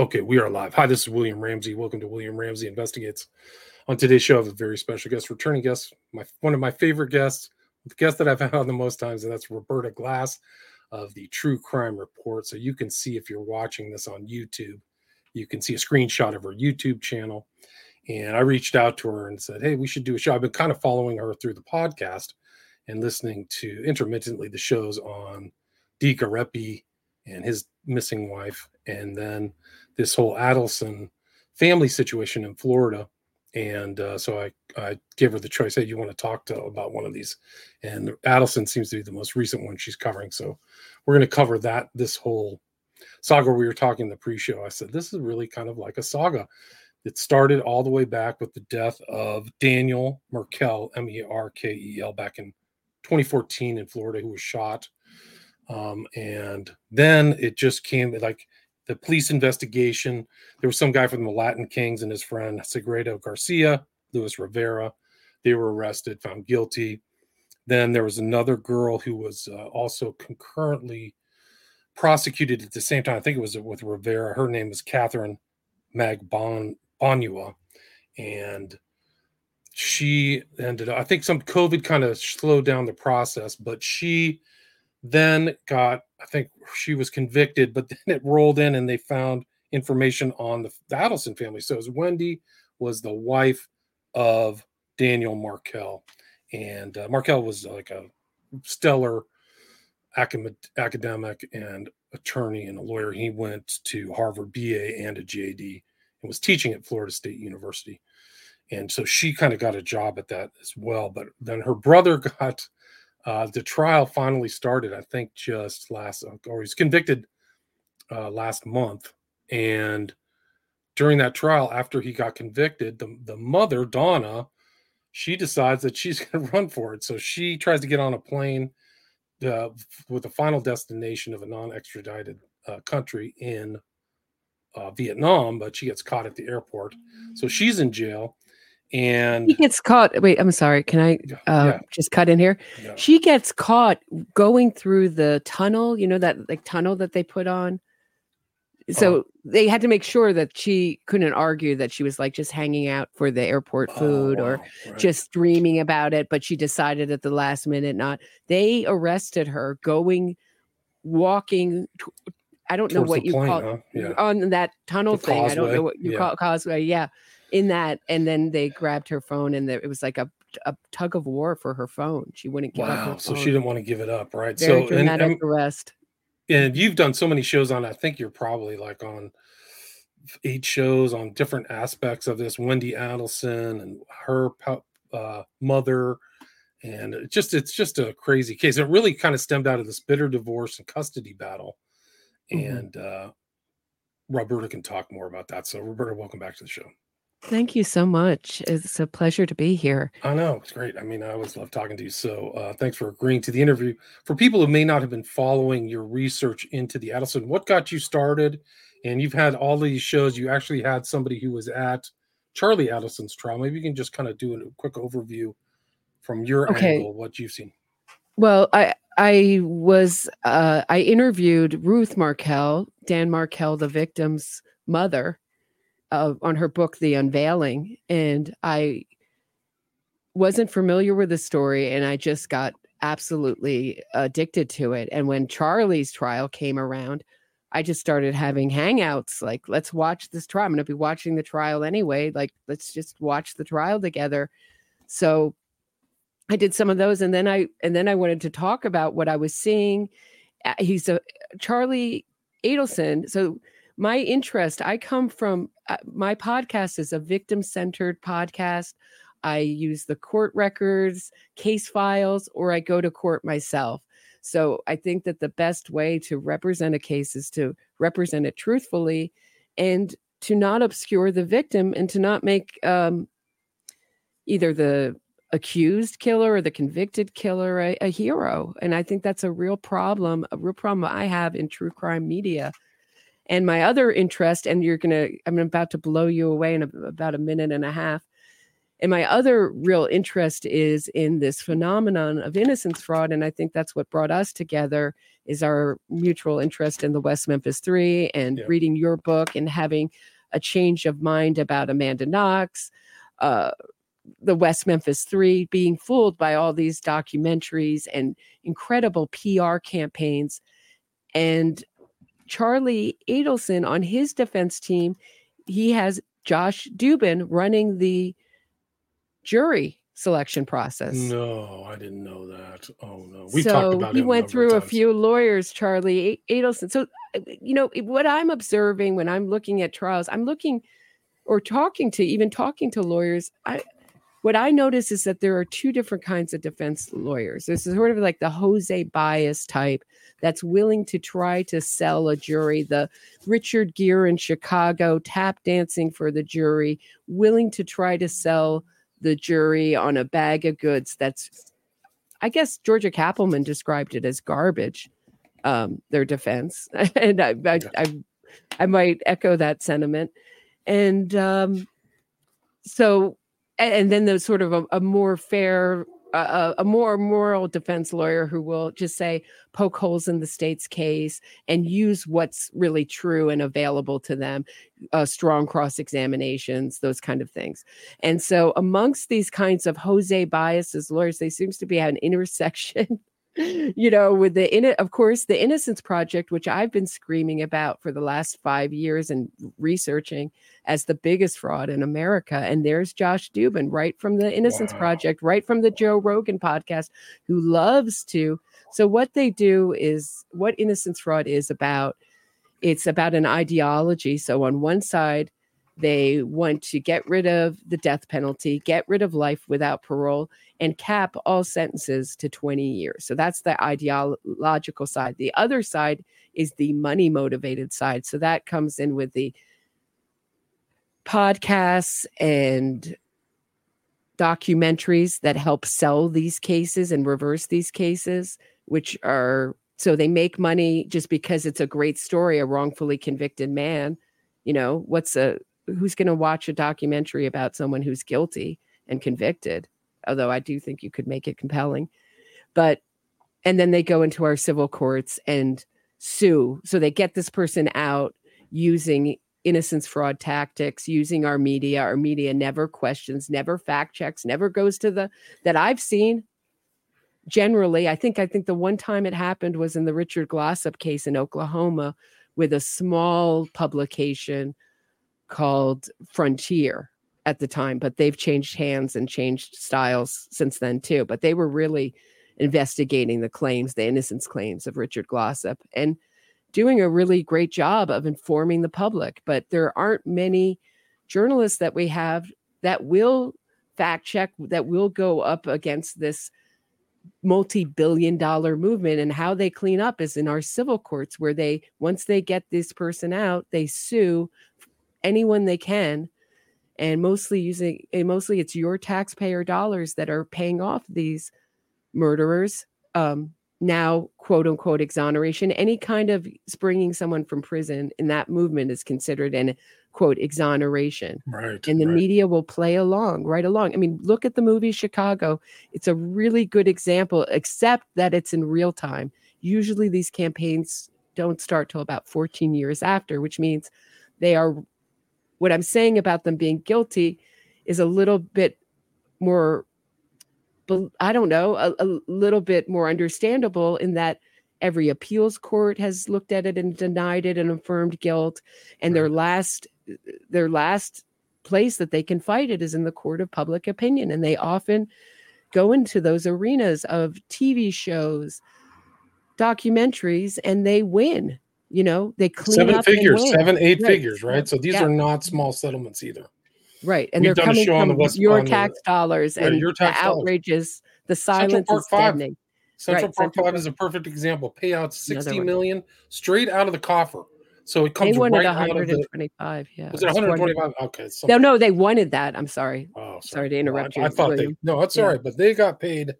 Okay, we are live. Hi, this is William Ramsey. Welcome to William Ramsey Investigates. On today's show, I have a very special guest, returning guest, my one of my favorite guests, the guest that I've had on the most times, and that's Roberta Glass of the True Crime Report. So you can see if you're watching this on YouTube, you can see a screenshot of her YouTube channel. And I reached out to her and said, Hey, we should do a show. I've been kind of following her through the podcast and listening to intermittently the shows on Deke Arep and his missing wife, and then this whole Adelson family situation in Florida. And uh, so I, I gave her the choice. Hey, you want to talk to about one of these? And Adelson seems to be the most recent one she's covering. So we're going to cover that this whole saga. We were talking the pre-show. I said this is really kind of like a saga. It started all the way back with the death of Daniel Merkel, M E R K E L, back in 2014 in Florida, who was shot. Um, and then it just came like the police investigation. There was some guy from the Latin Kings and his friend Sigfredo Garcia, Luis Rivera. They were arrested, found guilty. Then there was another girl who was uh, also concurrently prosecuted at the same time. I think it was with Rivera. Her name was Katherine Magbanua. And she ended up, I think some COVID kind of slowed down the process, but she then got i think she was convicted but then it rolled in and they found information on the, the adelson family. So wendy was the wife of daniel markel and uh, markel was like a stellar academic and attorney and a lawyer. He went to harvard ba and a jd and was teaching at florida state university. And so she kind of got a job at that as well but then her brother got uh, the trial finally started, I think, just last, uh, or he's convicted uh, last month. And during that trial, after he got convicted, the, the mother, Donna, she decides that she's going to run for it. So she tries to get on a plane uh, with the final destination of a non extradited uh, country in uh, Vietnam, but she gets caught at the airport. So she's in jail and he gets caught wait i'm sorry can i uh, yeah. just cut in here yeah. she gets caught going through the tunnel you know that like tunnel that they put on so oh. they had to make sure that she couldn't argue that she was like just hanging out for the airport food oh, wow. or right. just dreaming about it but she decided at the last minute not they arrested her going walking I don't Towards know what you plane, call huh? yeah. on that tunnel the thing. Causeway. I don't know what you yeah. call it, causeway. Yeah in that and then they grabbed her phone and it was like a, a tug of war for her phone. She wouldn't give wow, up so she didn't want to give it up right? Very so dramatic and, and, arrest. and you've done so many shows on i think you're probably like on eight shows on different aspects of this wendy adelson and her uh, mother and it just it's just a crazy case. It really kind of stemmed out of this bitter divorce and custody battle mm-hmm. and uh roberta can talk more about that so roberta welcome back to the show Thank you so much. It's a pleasure to be here. I know it's great. I mean, I always love talking to you. So, uh, thanks for agreeing to the interview. For people who may not have been following your research into the Adelson, what got you started? And you've had all these shows. You actually had somebody who was at Charlie Adelson's trial. Maybe you can just kind of do a quick overview from your okay. angle, what you've seen. Well, I I was uh, I interviewed Ruth Markel, Dan Markel, the victim's mother, uh, on her book The Unveiling, and I wasn't familiar with the story, and I just got absolutely addicted to it. And when Charlie's trial came around, I just started having hangouts like, let's watch this trial. I'm going to be watching the trial anyway. Like, let's just watch the trial together. So I did some of those, and then I and then I wanted to talk about what I was seeing. He's a Charlie Adelson. So my interest, I come from uh, my podcast is a victim centered podcast. I use the court records, case files, or I go to court myself. So I think that the best way to represent a case is to represent it truthfully and to not obscure the victim and to not make um, either the accused killer or the convicted killer a, a, hero. And I think that's a real problem, a real problem I have in true crime media and my other interest, and you're going to, I'm about to blow you away in a, about a minute and a half, And my other real interest is in this phenomenon of innocence fraud. And I think that's what brought us together is our mutual interest in the West Memphis Three and Yeah. reading your book and having a change of mind about Amanda Knox, uh, the West Memphis Three, being fooled by all these documentaries and incredible PR campaigns. And Charlie Adelson on his defense team, he has Josh Dubin running the jury selection process. No, I didn't know that. Oh no, we so talked about it. he went through a few lawyers, Charlie Adelson. So, uh, you know, what I'm observing when I'm looking at trials, I'm looking or talking to even talking to lawyers. I what I notice is that there are two different kinds of defense lawyers. This is sort of like the Jose Baez type that's willing to try to sell a jury, the Richard Gere in Chicago tap dancing for the jury, willing to try to sell the jury on a bag of goods that's I guess Georgia Cappleman described it as garbage, um, their defense. and I, I, I, I might echo that sentiment. And um, so, and then there's sort of a, a more fair, uh, a more moral defense lawyer who will just say, poke holes in the state's case and use what's really true and available to them, uh, strong cross examinations, those kind of things. And so, amongst these kinds of Jose Baezes, lawyers, they seems to be have an intersection. You know, with the in it, of course, the Innocence Project, which I've been screaming about for the last five years and researching as the biggest fraud in America. And there's Josh Dubin, right from the Innocence Wow. Project, right from the Joe Rogan podcast, who loves to. So, what they do is what Innocence Fraud is about. It's about an ideology. So, on one side, they want to get rid of the death penalty, get rid of life without parole, and cap all sentences to 20 years. So that's the ideological side. The other side is the money motivated side. So that comes in with the podcasts and documentaries that help sell these cases and reverse these cases, which are so they make money just because it's a great story, a wrongfully convicted man. You know, what's a who's going to watch a documentary about someone who's guilty and convicted? Although I do think you could make it compelling. But and then they go into our civil courts and sue. So they get this person out using innocence fraud tactics, using our media. Our media never questions, never fact checks, never goes to the that I've seen. Generally, I think I think the one time it happened was in the Richard Glossip case in Oklahoma with a small publication called Frontier at the time, but they've changed hands and changed styles since then too. But they were really investigating the claims, the innocence claims of Richard Glossip, and doing a really great job of informing the public. But there aren't many journalists that we have that will fact check, that will go up against this multi billion dollar movement. And how they clean up is in our civil courts, where they, once they get this person out, they sue anyone they can. And mostly using, and mostly it's your taxpayer dollars that are paying off these murderers. Um, now, quote unquote, exoneration. Any kind of bringing someone from prison in that movement is considered an quote exoneration Right. and the right. media will play along right along i mean look at the movie chicago it's a really good example except that it's in real time usually these campaigns don't start till about 14 years after which means they are what i'm saying about them being guilty is a little bit more i don't know a, a little bit more understandable in that every appeals court has looked at it and denied it and affirmed guilt. And their last their last place that they can fight it is in the court of public opinion. And they often go into those arenas of TV shows documentaries and they win you know they clean seven up figures, seven, eight Right. figures, right? So these Yeah. are not small settlements either. right and We've they're done a coming show on the from West- your on the- tax dollars and your the tax dollars. outrages the Central silence Park is Five. Central Right, Park Central Five is a perfect example. Payouts sixty million straight out of the coffer. So it they comes wanted right out of the. 125 yeah Was it it's one hundred 200 twenty-five? Okay. no something- no they wanted that i'm sorry Oh, sorry to Well, interrupt I, you, I thought William. they no, it's Yeah. all right, but they got paid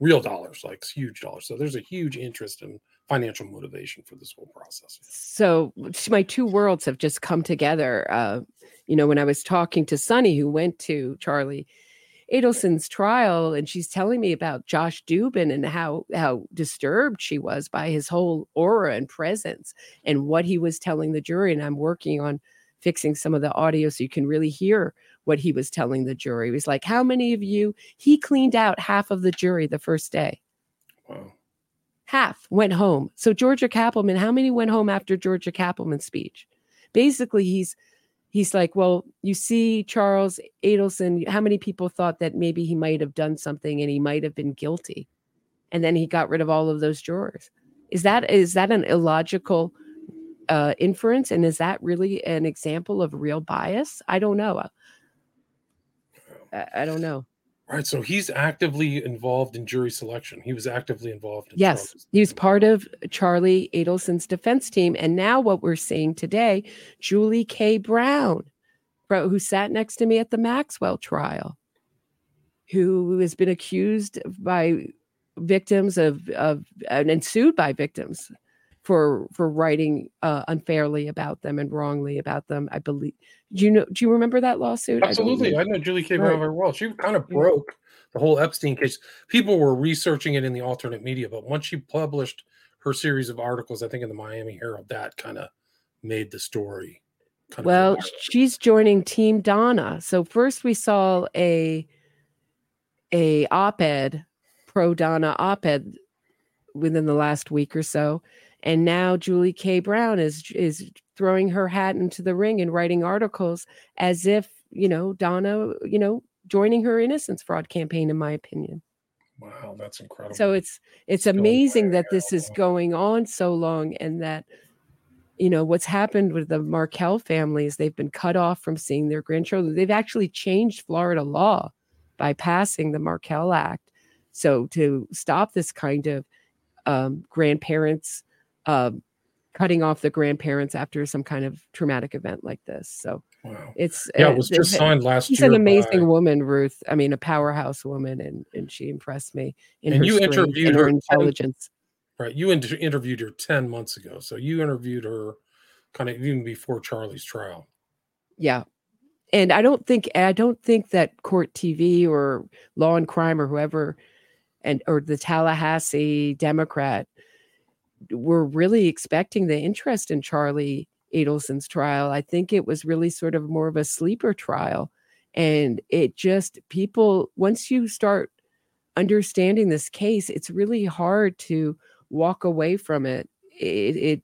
real dollars, like huge dollars. So there's a huge interest in financial motivation for this whole process. So my two worlds have just come together. Uh, you know, when I was talking to Sunny, who went to Charlie Adelson's trial, and she's telling me about Josh Dubin and how how disturbed she was by his whole aura and presence and what he was telling the jury. And I'm working on fixing some of the audio so you can really hear what he was telling the jury. He was like, How many of you? He cleaned out half of the jury the first day. Wow. Half went home. So Georgia Cappleman, how many went home after Georgia Cappleman's speech? Basically, he's he's like, Well, you see, Charles Adelson, how many people thought that maybe he might have done something and he might have been guilty? And then he got rid of all of those jurors. Is that is that an illogical uh, inference? And is that really an example of real bias? I don't know. I, I don't know. Right. So he's actively involved in jury selection. He was actively involved. In yes. Charlie's. He was part of Charlie Adelson's defense team. And now what we're seeing today, Julie K. Brown, who sat next to me at the Maxwell trial, who has been accused by victims of, of and sued by victims for for writing uh, unfairly about them and wrongly about them. I believe. Do you know? Do you remember that lawsuit? Absolutely, I, I know Julie K. Brown right. very well. She kind of broke the whole Epstein case. People were researching it in the alternate media, but once she published her series of articles, I think in the Miami Herald, that kind of made the story. well, she's joining Team Donna. So first we saw a a op-ed pro Donna op-ed within the last week or so and now Julie K. Brown is is throwing her hat into the ring and writing articles as if you know Donna, you know, joining her innocence fraud campaign. In my opinion. Wow, that's incredible. So it's it's amazing that this is going on so long and that you know what's happened with the Markel families they've been cut off from seeing their grandchildren. They've actually changed Florida law by passing the Markel Act. So to stop this kind of um, grandparents uh, cutting off the grandparents after some kind of traumatic event like this. So wow. it's yeah, it was just signed last she's year. She's an amazing by... woman, Ruth. I mean, a powerhouse woman, and and she impressed me in and her you interviewed and her, her intelligence. 10, right, you inter- interviewed her ten months ago, so you interviewed her kind of even before Charlie's trial. Yeah. And I don't think I don't think that court TV or Law and Crime or whoever and or the Tallahassee Democrat were really expecting the interest in Charlie Adelson's trial. I think it was really sort of more of a sleeper trial. And it just, people, once you start understanding this case, it's really hard to walk away from it. It, it,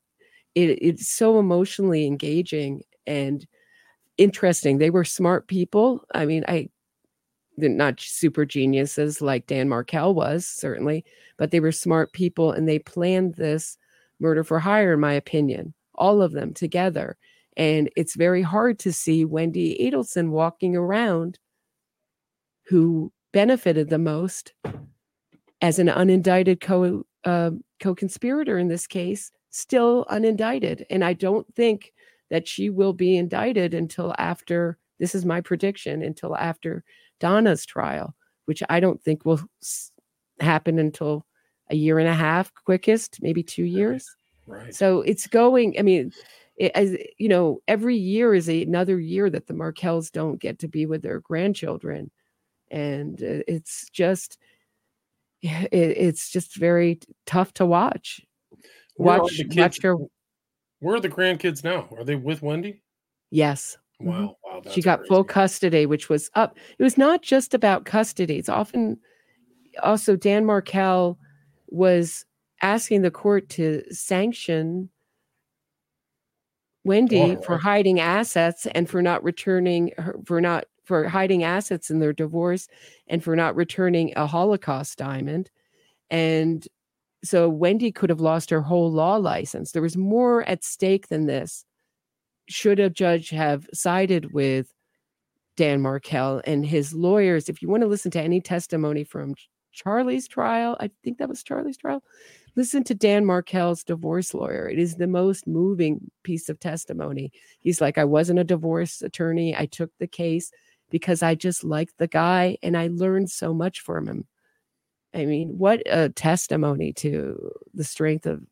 it it's so emotionally engaging and interesting. They were smart people. I mean, I not super geniuses like Dan Markel was, certainly, but they were smart people and they planned this murder for hire, in my opinion, all of them together. And it's very hard to see Wendy Adelson walking around who benefited the most as an unindicted co uh, co-conspirator in this case, still unindicted. And I don't think that she will be indicted until after this is my prediction until after Donna's trial, which I don't think will happen until a year and a half, quickest, maybe two years. Right. So it's going. I mean, it, as you know, every year is a, another year that the Markels don't get to be with their grandchildren, and uh, it's just, it, it's just very tough to watch. Where watch, watch her. Where are the grandkids now? Are they with Wendy? Yes. Mm-hmm. Wow. wow she got crazy. full custody, which was up. It was not just about custody. It's often also Dan Markel was asking the court to sanction Wendy oh, for hiding assets and for not returning her, for not for hiding assets in their divorce and for not returning a Holocaust diamond. And so Wendy could have lost her whole law license. There was more at stake than this. Should a judge have sided with Dan Markel and his lawyers? If you want to listen to any testimony from Charlie's trial, I think that was Charlie's trial. Listen to Dan Markel's divorce lawyer. It is the most moving piece of testimony. He's like, I wasn't a divorce attorney. I took the case because I just liked the guy and I learned so much from him. I mean, what a testimony to the strength of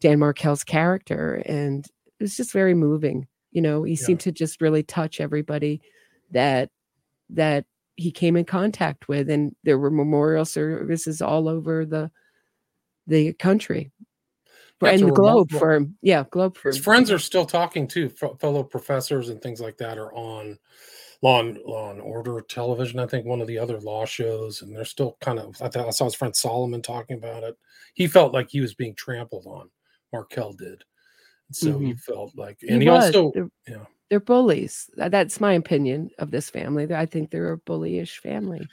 Dan Markel's character, and it was just very moving. You know, he Yeah. seemed to just really touch everybody that that he came in contact with, and there were memorial services all over the the country it's and the globe remarkable- for him. Yeah, globe for His him. friends are still talking too. Fellow professors and things like that are on Law and, Law and Order television. I think one of the other law shows, and they're still kind of. I, thought I saw his friend Solomon talking about it. He felt like he was being trampled on. Markel did, so he felt like, He and he, was. also, They're- yeah. they're bullies. That's my opinion of this family. I think they're a bullyish family.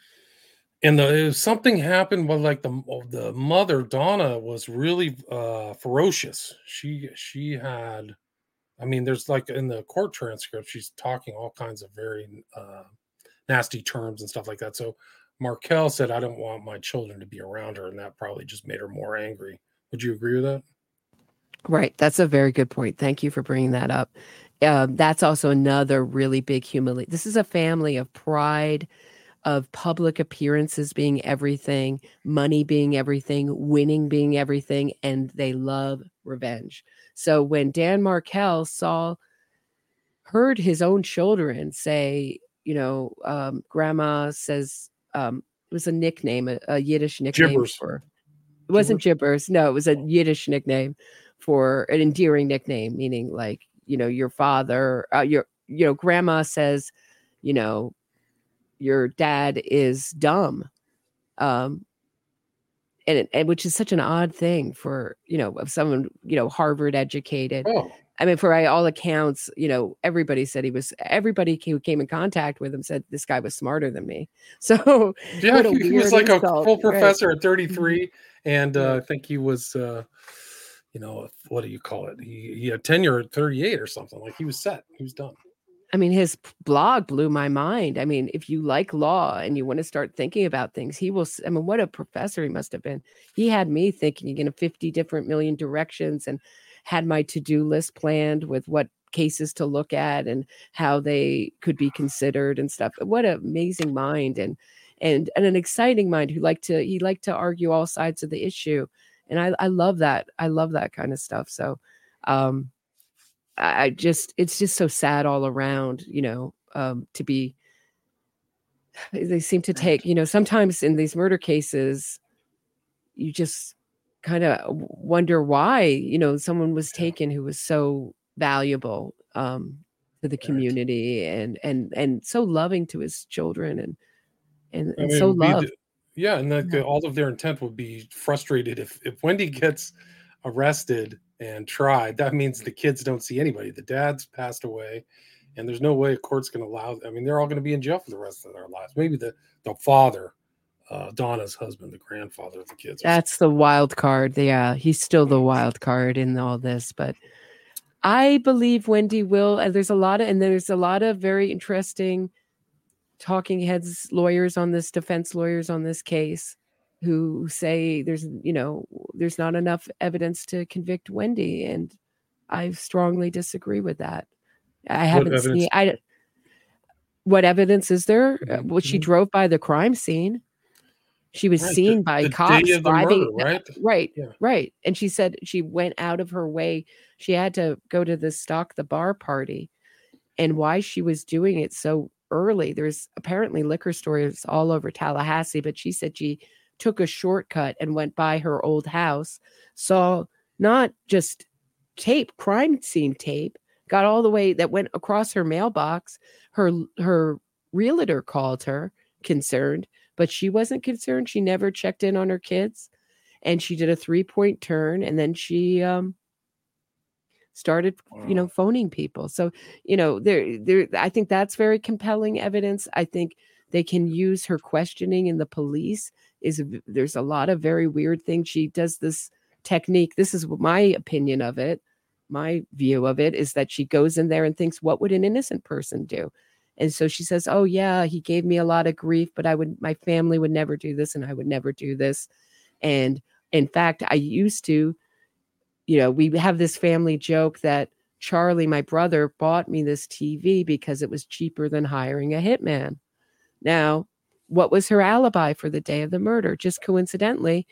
and the something happened with like the the mother Donna was really uh ferocious. She she had I mean there's like in the court transcript she's talking all kinds of very uh nasty terms and stuff like that. So Markel said I don't want my children to be around her and that probably just made her more angry. Would you agree with that? Right. That's a very good point. Thank you for bringing that up. Uh, that's also another really big humility. This is a family of pride, of public appearances being everything, money being everything, winning being everything, and they love revenge. So when Dan Markel saw, heard his own children say, you know, um, grandma says, um, it was a nickname, a, a Yiddish nickname Gibbers. for, it wasn't gibbers. No, it was a Yiddish nickname for an endearing nickname, meaning like, you know, your father, uh, your, you know, grandma says, you know, your dad is dumb. Um, and, and which is such an odd thing for, you know, of someone, you know, Harvard educated. Oh, I mean, for all accounts, you know, everybody said he was, everybody who came in contact with him said this guy was smarter than me. So, yeah, he, was like a insult, full right. Mm-hmm. professor at 33 and uh, I think he was uh you know, what do you call it? He he had tenure at 38 or something. Like he was set. He was done. I mean, his blog blew my mind. I mean, if you like law and you want to start thinking about things, he will. I mean, what a professor he must have been. He had me thinking in 50 different million directions and had my to do list planned with what cases to look at and how they could be considered and stuff. What an amazing mind and and and an exciting mind who liked to he liked to argue all sides of the issue. And I, I love that. I love that kind of stuff. So um I I just it's just so sad all around, you know, um, to be they seem to take, you know, sometimes in these murder cases, you just kind of wonder why, you know, someone was taken who was so valuable um to the community and and and so loving to his children and and, I mean, so it would be loved. Yeah, and that Yeah. all of their intent would be frustrated if if Wendy gets arrested and tried. That means the kids don't see anybody. The dad's passed away, and there's no way a court's going to allow. I mean, they're all going to be in jail for the rest of their lives. Maybe the the father, uh, Donna's husband, the grandfather of the kids. That's the wild card. Yeah, he's still the wild card in all this, but I believe Wendy will. And there's a lot of, and there's a lot of very interesting talking heads, lawyers on this, defense lawyers on this case, who say there's, you know, there's not enough evidence to convict Wendy, and I strongly disagree with that. I haven't evidence? seen. I. What evidence is there? Uh, Mhm, Well, she mhm. drove by the crime scene. She was Right, the- seen by the cops the driving. murder, right? Right, Yeah. right. And she said she went out of her way. She had to go to the stock the bar party. And why she was doing it so early. There's apparently liquor stores all over Tallahassee, but she said she took a shortcut and went by her old house, saw not just tape, crime scene tape, got all the way that went across her mailbox. Her her realtor called her concerned, but she wasn't concerned. She never checked in on her kids and she did a three point turn and then she um started you know phoning people. So you know there there i think that's very compelling evidence. I think they can use her questioning in the police is there's a lot of very weird things. She does this technique this is my opinion of it my view of it is that she goes in there and thinks what would an innocent person do? And so she says oh yeah he gave me a lot of grief but i would my family would never do this and i would never do this. And in fact i used to you know we have this family joke that charlie my brother bought me this tv because it was cheaper than hiring a hitman. Now what was her alibi for the day of the murder? Just coincidentally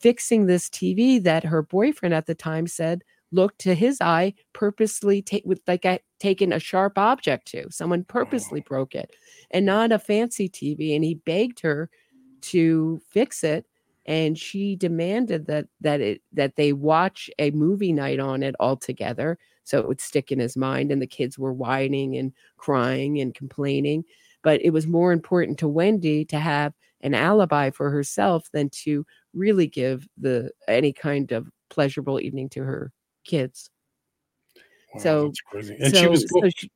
fixing this TV that her boyfriend at the time said looked to his eye purposely take with like a, taken a sharp object to. Someone oh. purposely Oh. broke it and not a fancy TV and he begged her to fix it and she demanded that that it that they watch a movie night on it all together so it would stick in his mind and the kids were whining and crying and complaining but it was more important to Wendy to have an alibi for herself than to really give the any kind of pleasurable evening to her kids Wow, So-. And so, she was so she-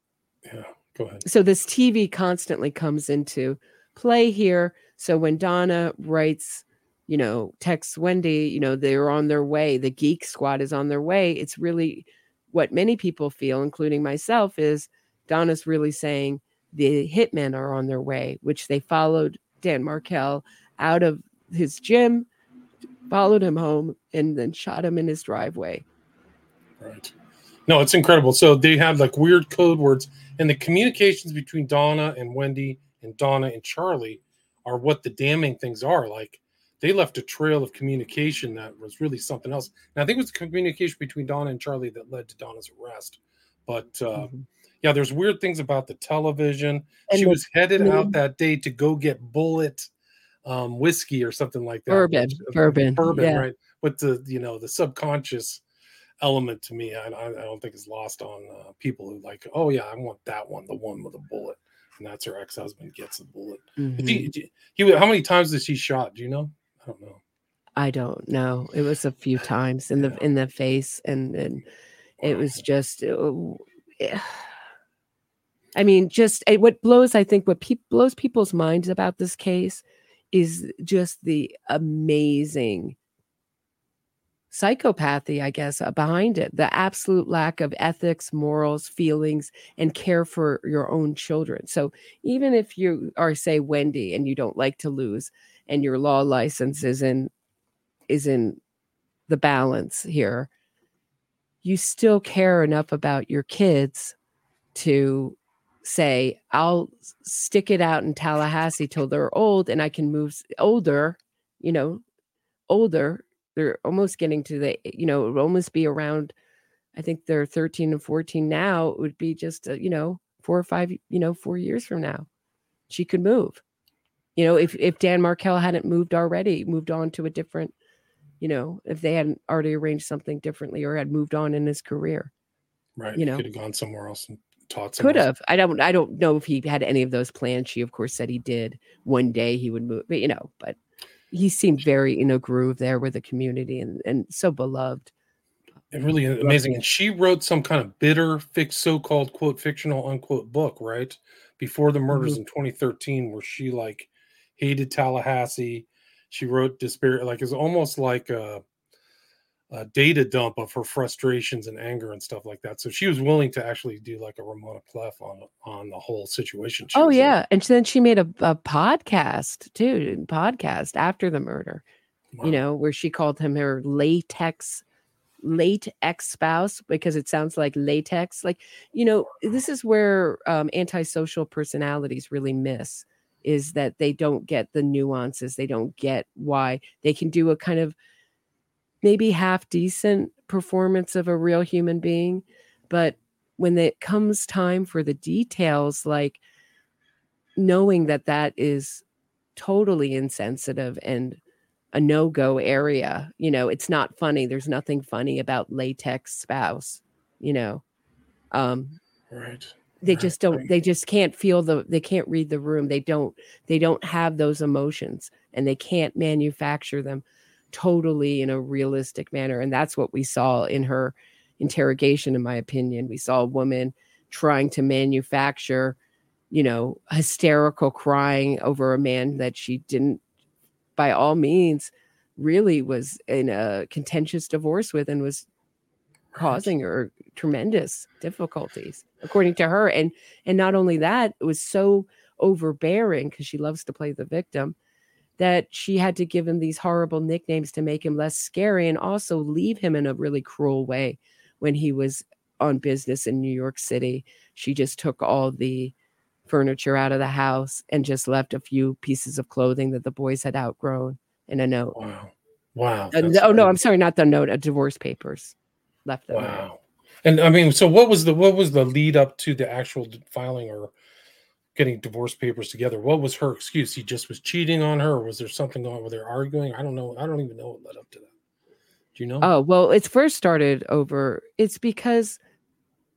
yeah, go ahead. so this TV constantly comes into play here. So when Donna writes, you know, texts Wendy, you know, they're on their way, the geek squad is on their way. It's really what many people feel, including myself, is Donna's really saying the hitmen are on their way, which they followed Dan Markel out of his gym, followed him home, and then shot him in his driveway. Right. No, it's incredible. So they had like weird code words, and the communications between Donna and Wendy and Donna and Charlie are what the damning things are. Like they left a trail of communication that was really something else. And I think it was the communication between Donna and Charlie that led to Donna's arrest. But uh, Mhm. yeah, there's weird things about the television. And she the- was headed Mhm. out that day to go get Bulleit um, whiskey or something like that. Bourbon, which- uh, bourbon, bourbon, yeah. right? But the you know the subconscious element to me, I, I don't think is lost on uh, people who like, oh yeah, I want that one, the one with a bullet, and that's her ex husband gets a bullet. Mhm. he, he, how many times has he shot? Do you know? I don't know. I don't know. It was a few times in the Yeah. in the face, and and it was just. uh, eh. I mean, just what blows. I think what pe- blows people's minds about this case is just the amazing psychopathy, I guess, uh, behind it. The absolute lack of ethics, morals, feelings, and care for your own children. So even if you are, say, Wendy, and you don't like to lose, and your law license is in is in the balance here you still care enough about your kids to say i'll stick it out in tallahassee till they're old and i can move older you know older they're almost getting to the you know it would almost be around i think they're 13 and 14 now it would be just uh, you know four or five you know four years from now she could move you know if if dan Markel hadn't moved already moved on to a different you know if they hadn't already arranged something differently or had moved on in his career Right? You he know. could have gone somewhere else and taught. could else. have i don't i don't know if he had any of those plans she of course said he did one day he would move but you know but he seemed very in a groove there with the community and and so beloved It really amazing. And she wrote some kind of bitter, fix, so-called quote fictional unquote book, right? Before the murders Mm-hmm. in 2013, where she like hated Tallahassee. She wrote despair, like it's almost like a, a data dump of her frustrations and anger and stuff like that. So she was willing to actually do like a Ramona Clef on on the whole situation. she oh was in. yeah and then she made a, a podcast too podcast after the murder Wow. you know, where she called him her latex late ex spouse because it sounds like latex. Like, you know, this is where um, antisocial personalities really miss is that they don't get the nuances. They don't get why they can do a kind of maybe half decent performance of a real human being. But when it comes time for the details, like knowing that that is totally insensitive and a no-go area you know it's not funny there's nothing funny about latex spouse you know um right. They Right, just don't right. they just can't feel the they can't read the room they don't they don't have those emotions and they can't manufacture them totally in a realistic manner and that's what we saw in her interrogation in my opinion we saw a woman trying to manufacture you know hysterical crying over a man that she didn't by all means really was in a contentious divorce with and was causing her tremendous difficulties according to her and and not only that it was so overbearing because she loves to play the victim that she had to give him these horrible nicknames to make him less scary and also leave him in a really cruel way when he was on business in New York City she just took all the furniture out of the house and just left a few pieces of clothing that the boys had outgrown in a note Wow. Wow. Uh, oh no. I'm sorry, not the note. Uh, divorce papers left them. Wow. And I mean, so what was the what was the lead up to the actual filing or getting divorce papers together? What was her excuse? He just was cheating on her, or was there something going? On? Were they arguing? I don't know. I don't even know what led up to that. Do you know? Oh well, it's first started over. It's because,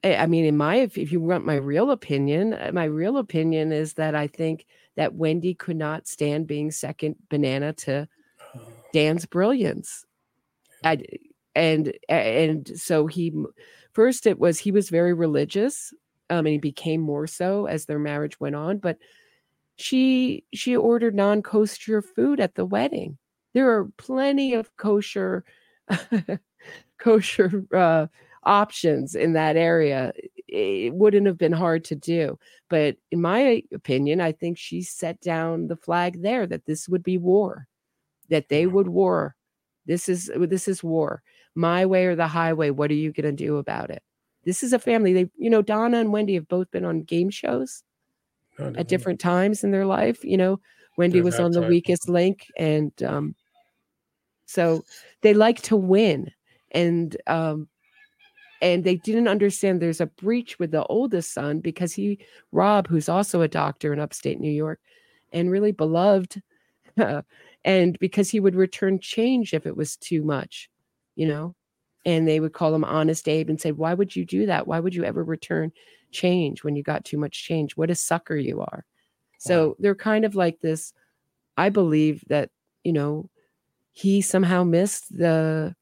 I mean, in my if if you want my real opinion, uh, my real opinion is that I think that Wendy could not stand being second banana to Uh, Dan's brilliance. I, and and so he first it was he was very religious um and he became more so as their marriage went on but she she ordered non-kosher food at the wedding. There are plenty of kosher kosher uh options in that area. It wouldn't have been hard to do but in my opinion i think she set down the flag there that this would be war that they would war this is this is war my way or the highway what are you going to do about it this is a family they you know donna and wendy have both been on game shows I didn't know. at different times in their life you know wendy They've was on the time. weakest link and um so they like to win and um and they didn't understand there's a breach with the oldest son because he rob who's also a doctor in upstate new york and really beloved and because he would return change if it was too much you know? And they would call him honest abe and say why would you do that? Why would you ever return change when you got too much change? What a sucker you are. So they're kind of like this i believe that you know he somehow missed the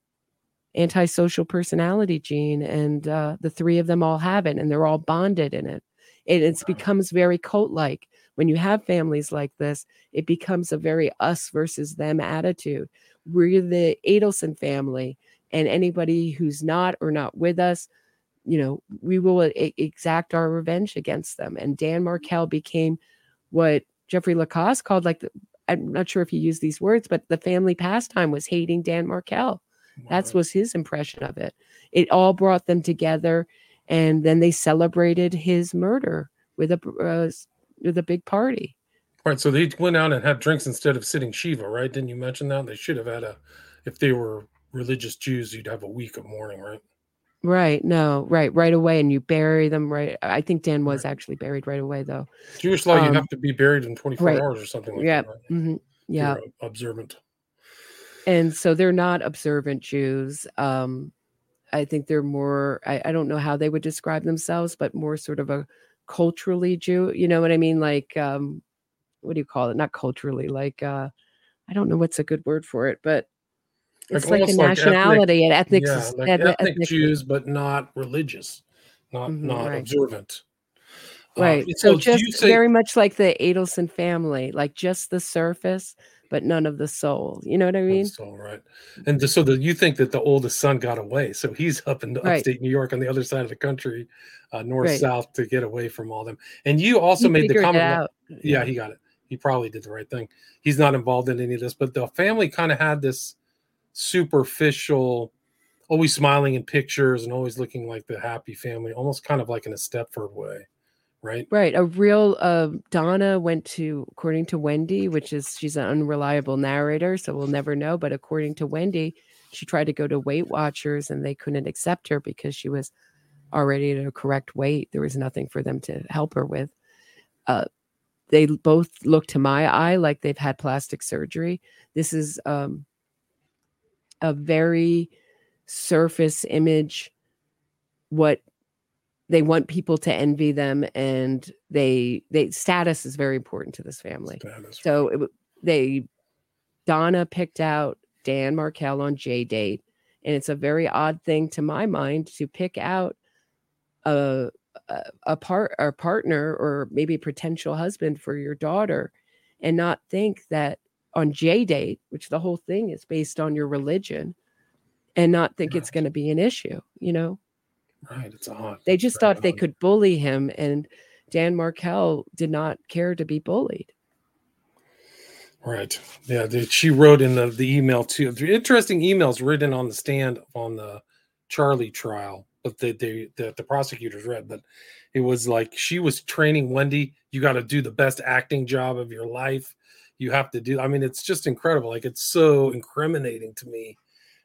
antisocial personality gene and uh, the three of them all have it and they're all bonded in it. And it becomes very cult like when you have families like this it becomes a very us versus them attitude we're the adelson family and anybody who's not or not with us you know we will exact our revenge against them and dan Markel became what jeffrey lacasse called like the, i'm not sure if he used these words but the family pastime was hating dan Markel. that's Wow. was his impression of it. It all brought them together, and then they celebrated his murder with a uh, with a big party. right. So they went out and had drinks instead of sitting shiva, right? Didn't you mention that? They should have had a. If they were religious Jews, you'd have a week of mourning, right? Right? No, right, right away, and you bury them right. I think Dan was Right. actually buried right away, though. Jewish law, you Um, have to be buried in 24 right. hours or something like Yeah, that. Right? hmm If yeah. Observant. And so they're not observant Jews. Um, I think they're more. I, I don't know how they would describe themselves, but more sort of a culturally Jew. You know what I mean? Like, um, what do you call it? Not culturally. Like, uh, I don't know what's a good word for it, but it's like, a almost like ethnic- nationality and ethnic. yeah, like ethnic- ethnic Jews, but not religious, not Mhm, not right. observant. Uh, Right. so so just say very much like the Adelson family, like just the surface, but none of the soul. You know what I mean? All right. And so the, you think that the oldest son got away, so he's up in Right. upstate New York on the other side of the country, uh, north Right. south, to get away from all them. And you also He made the comment. out. yeah, he got it. He probably did the right thing. He's not involved in any of this, but the family kind of had this superficial, always smiling in pictures and always looking like the happy family, almost kind of like in a Stepford way, right? Right. A real uh, Donna went to, according to Wendy, which is she's an unreliable narrator, so we'll never know. But according to Wendy, she tried to go to Weight Watchers and they couldn't accept her because she was already at a correct weight. There was nothing for them to help her with. Uh, they both look to my eye like they've had plastic surgery. This is um, a very surface image. What they want people to envy them and they they status is very important to this family. Status. so it, they donna picked out dan markel on JDate and it's a very odd thing to my mind to pick out a a, a part a partner or maybe a potential husband for your daughter and not think that on JDate which the whole thing is based on your religion and not think it's going to be an issue you know Right. It's odd. they just thought they could bully him, and Dan Markel did not care to be bullied. Right. Yeah. She wrote in the, the email too. The interesting emails written on the stand on the Charlie trial, but they, they that the prosecutors read. But it was like she was training Wendy. You got to do the best acting job of your life. you have to do. I mean, it's just incredible. Like it's so incriminating to me.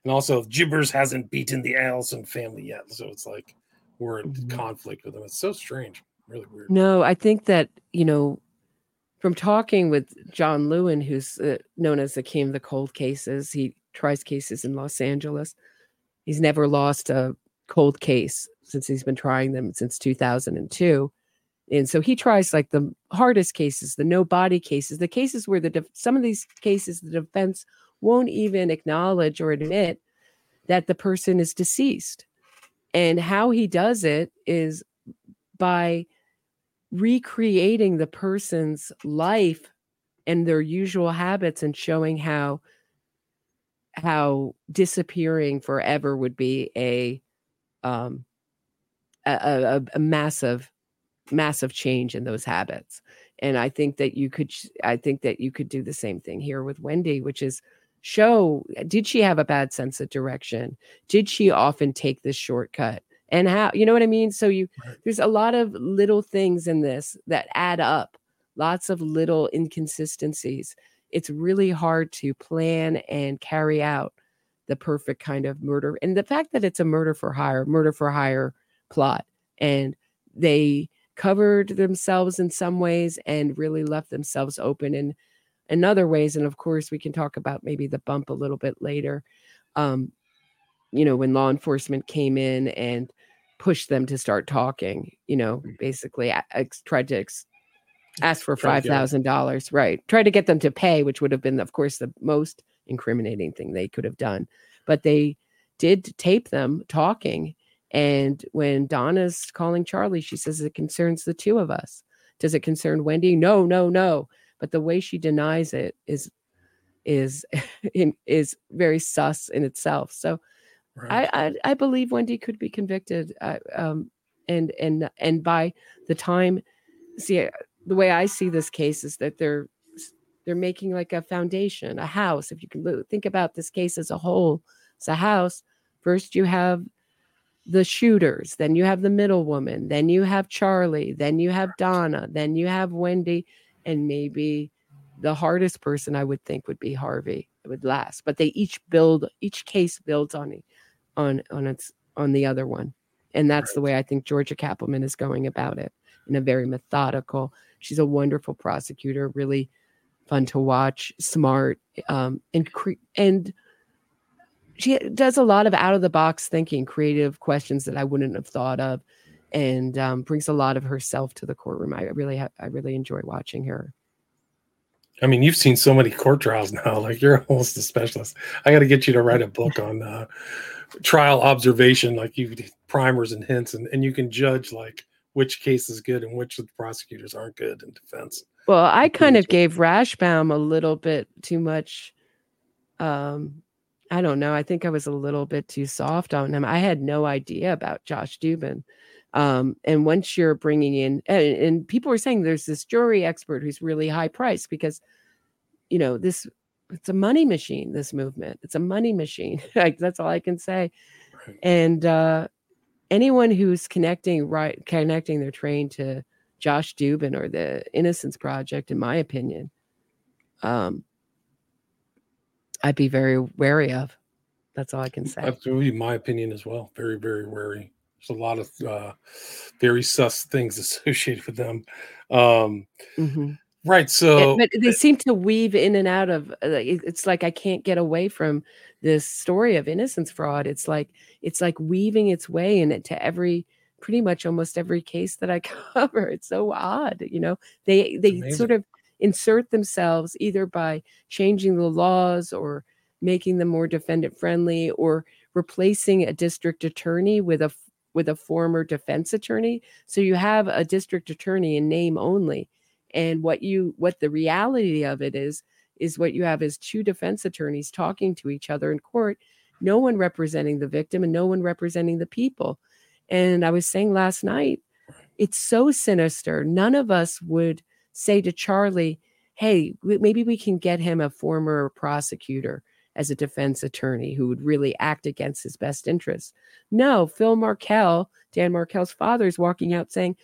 And also, Jibbers hasn't beaten the Adelson family yet, so it's like we're in mm-hmm. conflict with them. It's so strange, really weird. No, I think that you know, from talking with John Lewin, who's uh, known as the king of the cold cases, he tries cases in Los Angeles. He's never lost a cold case since he's been trying them since 2002 and so he tries like the hardest cases the no body cases the cases where the def- some of these cases the defense won't even acknowledge or admit that the person is deceased. And how he does it is by recreating the person's life and their usual habits and showing how how disappearing forever would be a um a, a, a massive massive change in those habits. And i think that you could i think that you could do the same thing here with wendy which is show did she have a bad sense of direction? Did she often take this shortcut? And how you know what i mean? So you there's a lot of little things in this that add up lots of little inconsistencies. It's really hard to plan and carry out the perfect kind of murder and the fact that it's a murder for hire murder for hire plot and they covered themselves in some ways and really left themselves open in in other ways and of course we can talk about maybe the bump a little bit later um you know when law enforcement came in and pushed them to start talking you know mm. basically I, I tried to ex- ask for five thousand dollars right tried to get them to pay which would have been of course the most incriminating thing they could have done but they did tape them talking and when Donna's calling Charlie, she says it concerns the two of us. Does it concern Wendy? No, no, no. But the way she denies it is is is very sus in itself. So right. I, I, I believe Wendy could be convicted. Uh, um, and and and by the time, see the way I see this case is that they're they're making like a foundation, a house. If you can think about this case as a whole, it's a house. First, you have the shooters, then you have the middle woman, then you have Charlie, then you have Donna, then you have Wendy, and maybe the hardest person I would think would be Harvey. It would last, but they each build each case builds on on on its on the other one, and that's right. the way I think Georgia Cappleman is going about it in a very methodical. She's a wonderful prosecutor, really fun to watch, smart, um, and cre- and she does a lot of out of the box thinking, creative questions that I wouldn't have thought of, and um, brings a lot of herself to the courtroom. I really, ha- I really enjoy watching her. I mean, you've seen so many court trials now. Like you're almost a specialist. I got to get you to write a book on uh, trial observation, like you primers and hints, and, and you can judge like which case is good and which the prosecutors aren't good in defense. Well, I kind of gave Rashbaum a little bit too much um, I don't know. I think I was a little bit too soft on him. I had no idea about Josh Dubin. Um, and once you're bringing in, and, and, people are saying there's this jury expert who's really high priced because, you know, this it's a money machine. This movement, it's a money machine. like that's all I can say. Right. And uh, anyone who's connecting right, connecting their train to Josh Dubin or the Innocence Project, in my opinion, um, I'd be very wary of. That's all I can say. Absolutely, my opinion as well. Very, very wary. There's a lot of uh, very sus things associated with them. Um, mm-hmm. Right. So, but they seem to weave in and out of. Uh, it's like I can't get away from this story of innocence fraud. It's like it's like weaving its way in it to every pretty much almost every case that I cover. It's so odd, you know. They they sort of insert themselves either by changing the laws or making them more defendant friendly or replacing a district attorney with a with a former defense attorney so you have a district attorney in name only and what you what the reality of it is is what you have is two defense attorneys talking to each other in court no one representing the victim and no one representing the people. And i was saying last night it's so sinister. None of us would say to Charlie, hey, maybe we can get him a former prosecutor as a defense attorney who would really act against his best interests. No, Phil Markel, Dan Markel's father, is walking out saying,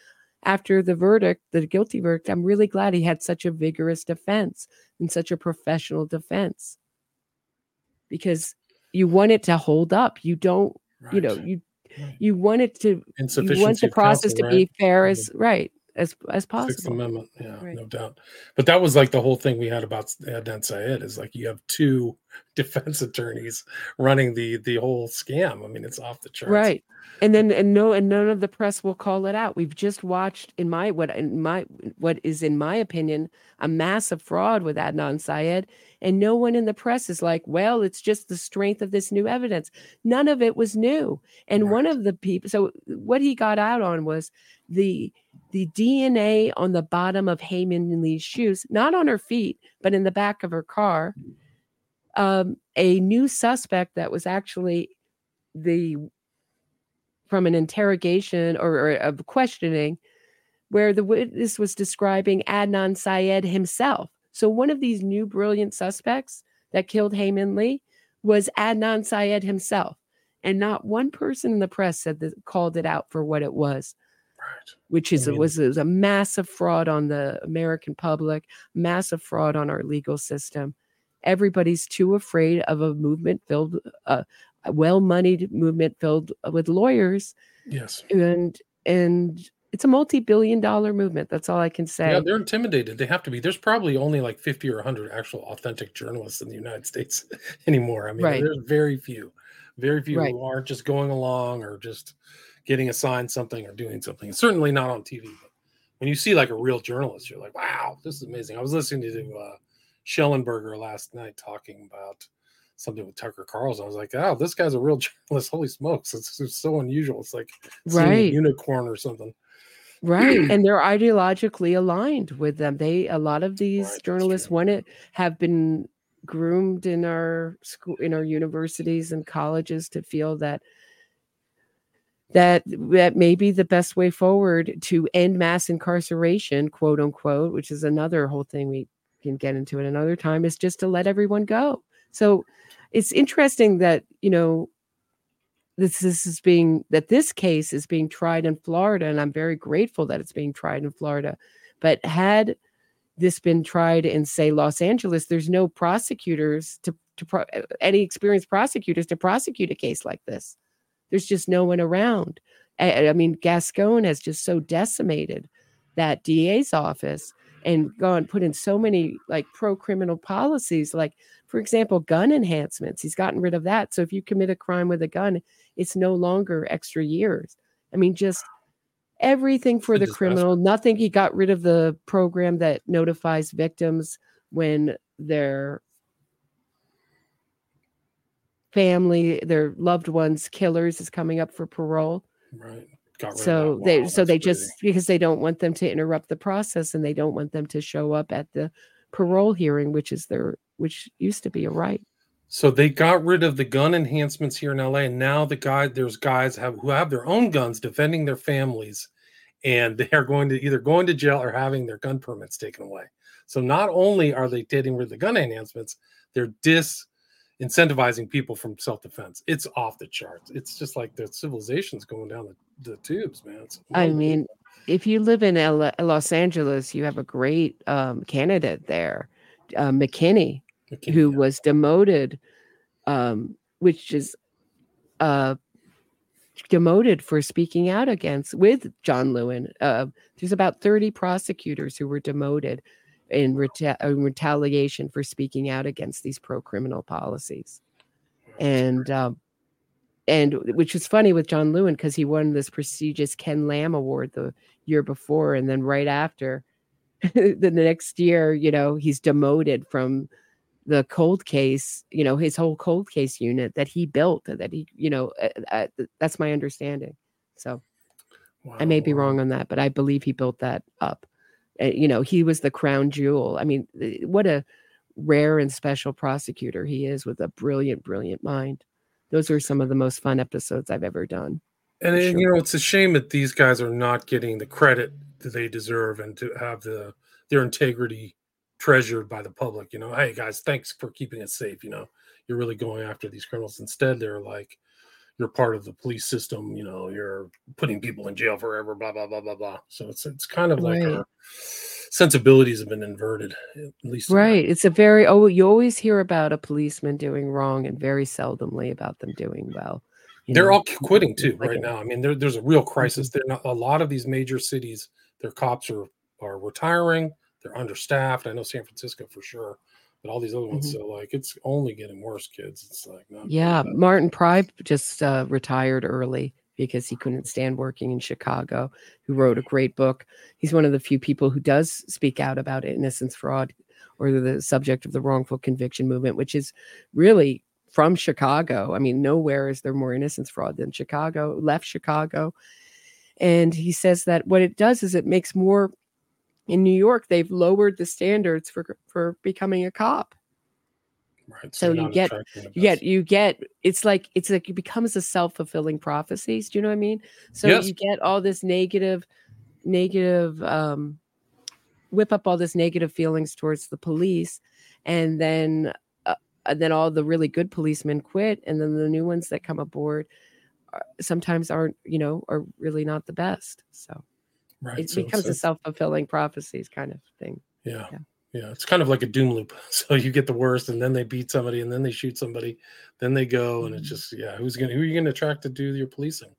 after the verdict, the guilty verdict, I'm really glad he had such a vigorous defense and such a professional defense because you want it to hold up. You don't, right. you know, you you want it to you want the process counsel, to right? be fair as right as as possible. Sixth Amendment, yeah, right. no doubt. But that was like the whole thing we had about Adnan uh, Syed is like you have two defense attorneys running the the whole scam. I mean, it's off the charts, right? And then and no and none of the press will call it out. We've just watched in my what in my what is in my opinion a massive fraud with Adnan Syed, and no one in the press is like, well, it's just the strength of this new evidence. None of it was new. And right. one of the people, so what he got out on was the the DNA on the bottom of Hae Min Lee's shoes, not on her feet, but in the back of her car. Um, a new suspect that was actually the from an interrogation or, or of questioning where the witness was describing Adnan Syed himself. So one of these new brilliant suspects that killed Hae Min Lee was Adnan Syed himself. And not one person in the press said that called it out for what it was. Right. Which is I mean, was, was a massive fraud on the American public, massive fraud on our legal system. Everybody's too afraid of a movement filled, uh, a well-moneyed movement filled with lawyers. Yes, and and it's a multi-billion dollar movement that's all i can say yeah they're intimidated they have to be there's probably only like 50 or 100 actual authentic journalists in the united states anymore i mean right. there's very few very few right. who aren't just going along or just getting assigned something or doing something certainly not on tv but when you see like a real journalist you're like wow this is amazing i was listening to uh Shellenberger last night talking about something with Tucker Carlson. I was like, oh, this guy's a real journalist. Holy smokes. It's, it's so unusual. It's like right. unicorn or something. Right. and they're ideologically aligned with them. They a lot of these right, journalists want to have been groomed in our school in our universities and colleges to feel that that that may be the best way forward to end mass incarceration, quote unquote, which is another whole thing we can get into at another time, is just to let everyone go. So it's interesting that, you know, this, this is being that this case is being tried in Florida, and I'm very grateful that it's being tried in Florida. But had this been tried in say Los Angeles, there's no prosecutors to to pro- any experienced prosecutors to prosecute a case like this. There's just no one around. I, I mean, Gascon has just so decimated that DA's office and gone put in so many like pro criminal policies like for example, gun enhancements. He's gotten rid of that. So if you commit a crime with a gun, it's no longer extra years. I mean, just everything for the criminal. Nothing. He got rid of the program that notifies victims when their family, their loved ones, killers is coming up for parole. Right. so wow, they so they just because they don't want them to interrupt the process and they don't want them to show up at the parole hearing, which is their which used to be a right. So they got rid of the gun enhancements here in LA, and now the guy there's guys have who have their own guns defending their families, and they are going to either going to jail or having their gun permits taken away. So not only are they getting rid of the gun enhancements, they're dis incentivizing people from self-defense. It's off the charts. It's just like the civilization's going down the, the tubes, man. I mean, if you live in L- Los Angeles, you have a great um, candidate there, uh, McKinney, McKinney who yeah. was demoted, um, which is uh, demoted for speaking out against with John Lewin. Uh, there's about 30 prosecutors who were demoted in, reta- in retaliation for speaking out against these pro criminal policies. And um, and which was funny with John Lewin because he won this prestigious Ken Lamb Award the year before, and then right after, the next year, you know, he's demoted from the cold case, you know, his whole cold case unit that he built, that he, you know, uh, uh, that's my understanding. So wow. I may be wrong on that, but I believe he built that up. Uh, you know, he was the crown jewel. I mean, what a rare and special prosecutor he is with a brilliant, brilliant mind. Those are some of the most fun episodes I've ever done. And, sure. you know, it's a shame that these guys are not getting the credit that they deserve and to have the their integrity treasured by the public. You know, hey guys, thanks for keeping it safe. You know, you're really going after these criminals. Instead, they're like, you're part of the police system. You know, you're putting people in jail forever. Blah blah blah blah blah. So it's it's kind of like Right. our sensibilities have been inverted, at least. Right. It's a very oh you always hear about a policeman doing wrong and very seldomly about them doing well. They're know, all quitting too like right a- now. I mean, there, there's a real crisis. Mm-hmm. They're not a lot of these major cities. Their cops are are retiring. They're understaffed. I know San Francisco for sure, but all these other ones. Mhm. So like, it's only getting worse, kids. It's like Yeah. Martin Preib just uh, retired early because he couldn't stand working in Chicago. Who wrote a great book. He's one of the few people who does speak out about innocence fraud or the subject of the wrongful conviction movement, which is really from Chicago. I mean, nowhere is there more innocence fraud than Chicago. Left Chicago, and he says that what it does is it makes more. In New York, they've lowered the standards for for becoming a cop. right. so you're you get- you get you get it's like it's like it becomes a self-fulfilling prophecies do you know what i mean so Yes. you get all this negative negative um whip up all this negative feelings towards the police and then uh, and then all the really good policemen quit and then the new ones that come aboard are, sometimes aren't you know are really not the best so right. it so becomes a self-fulfilling prophecies kind of thing yeah. yeah. yeah. It's kind of like a doom loop. So you get the worst, and then they beat somebody, and then they shoot somebody, then they go, and it's Mhm. just yeah. Who's gonna who are you gonna attract to do your policing?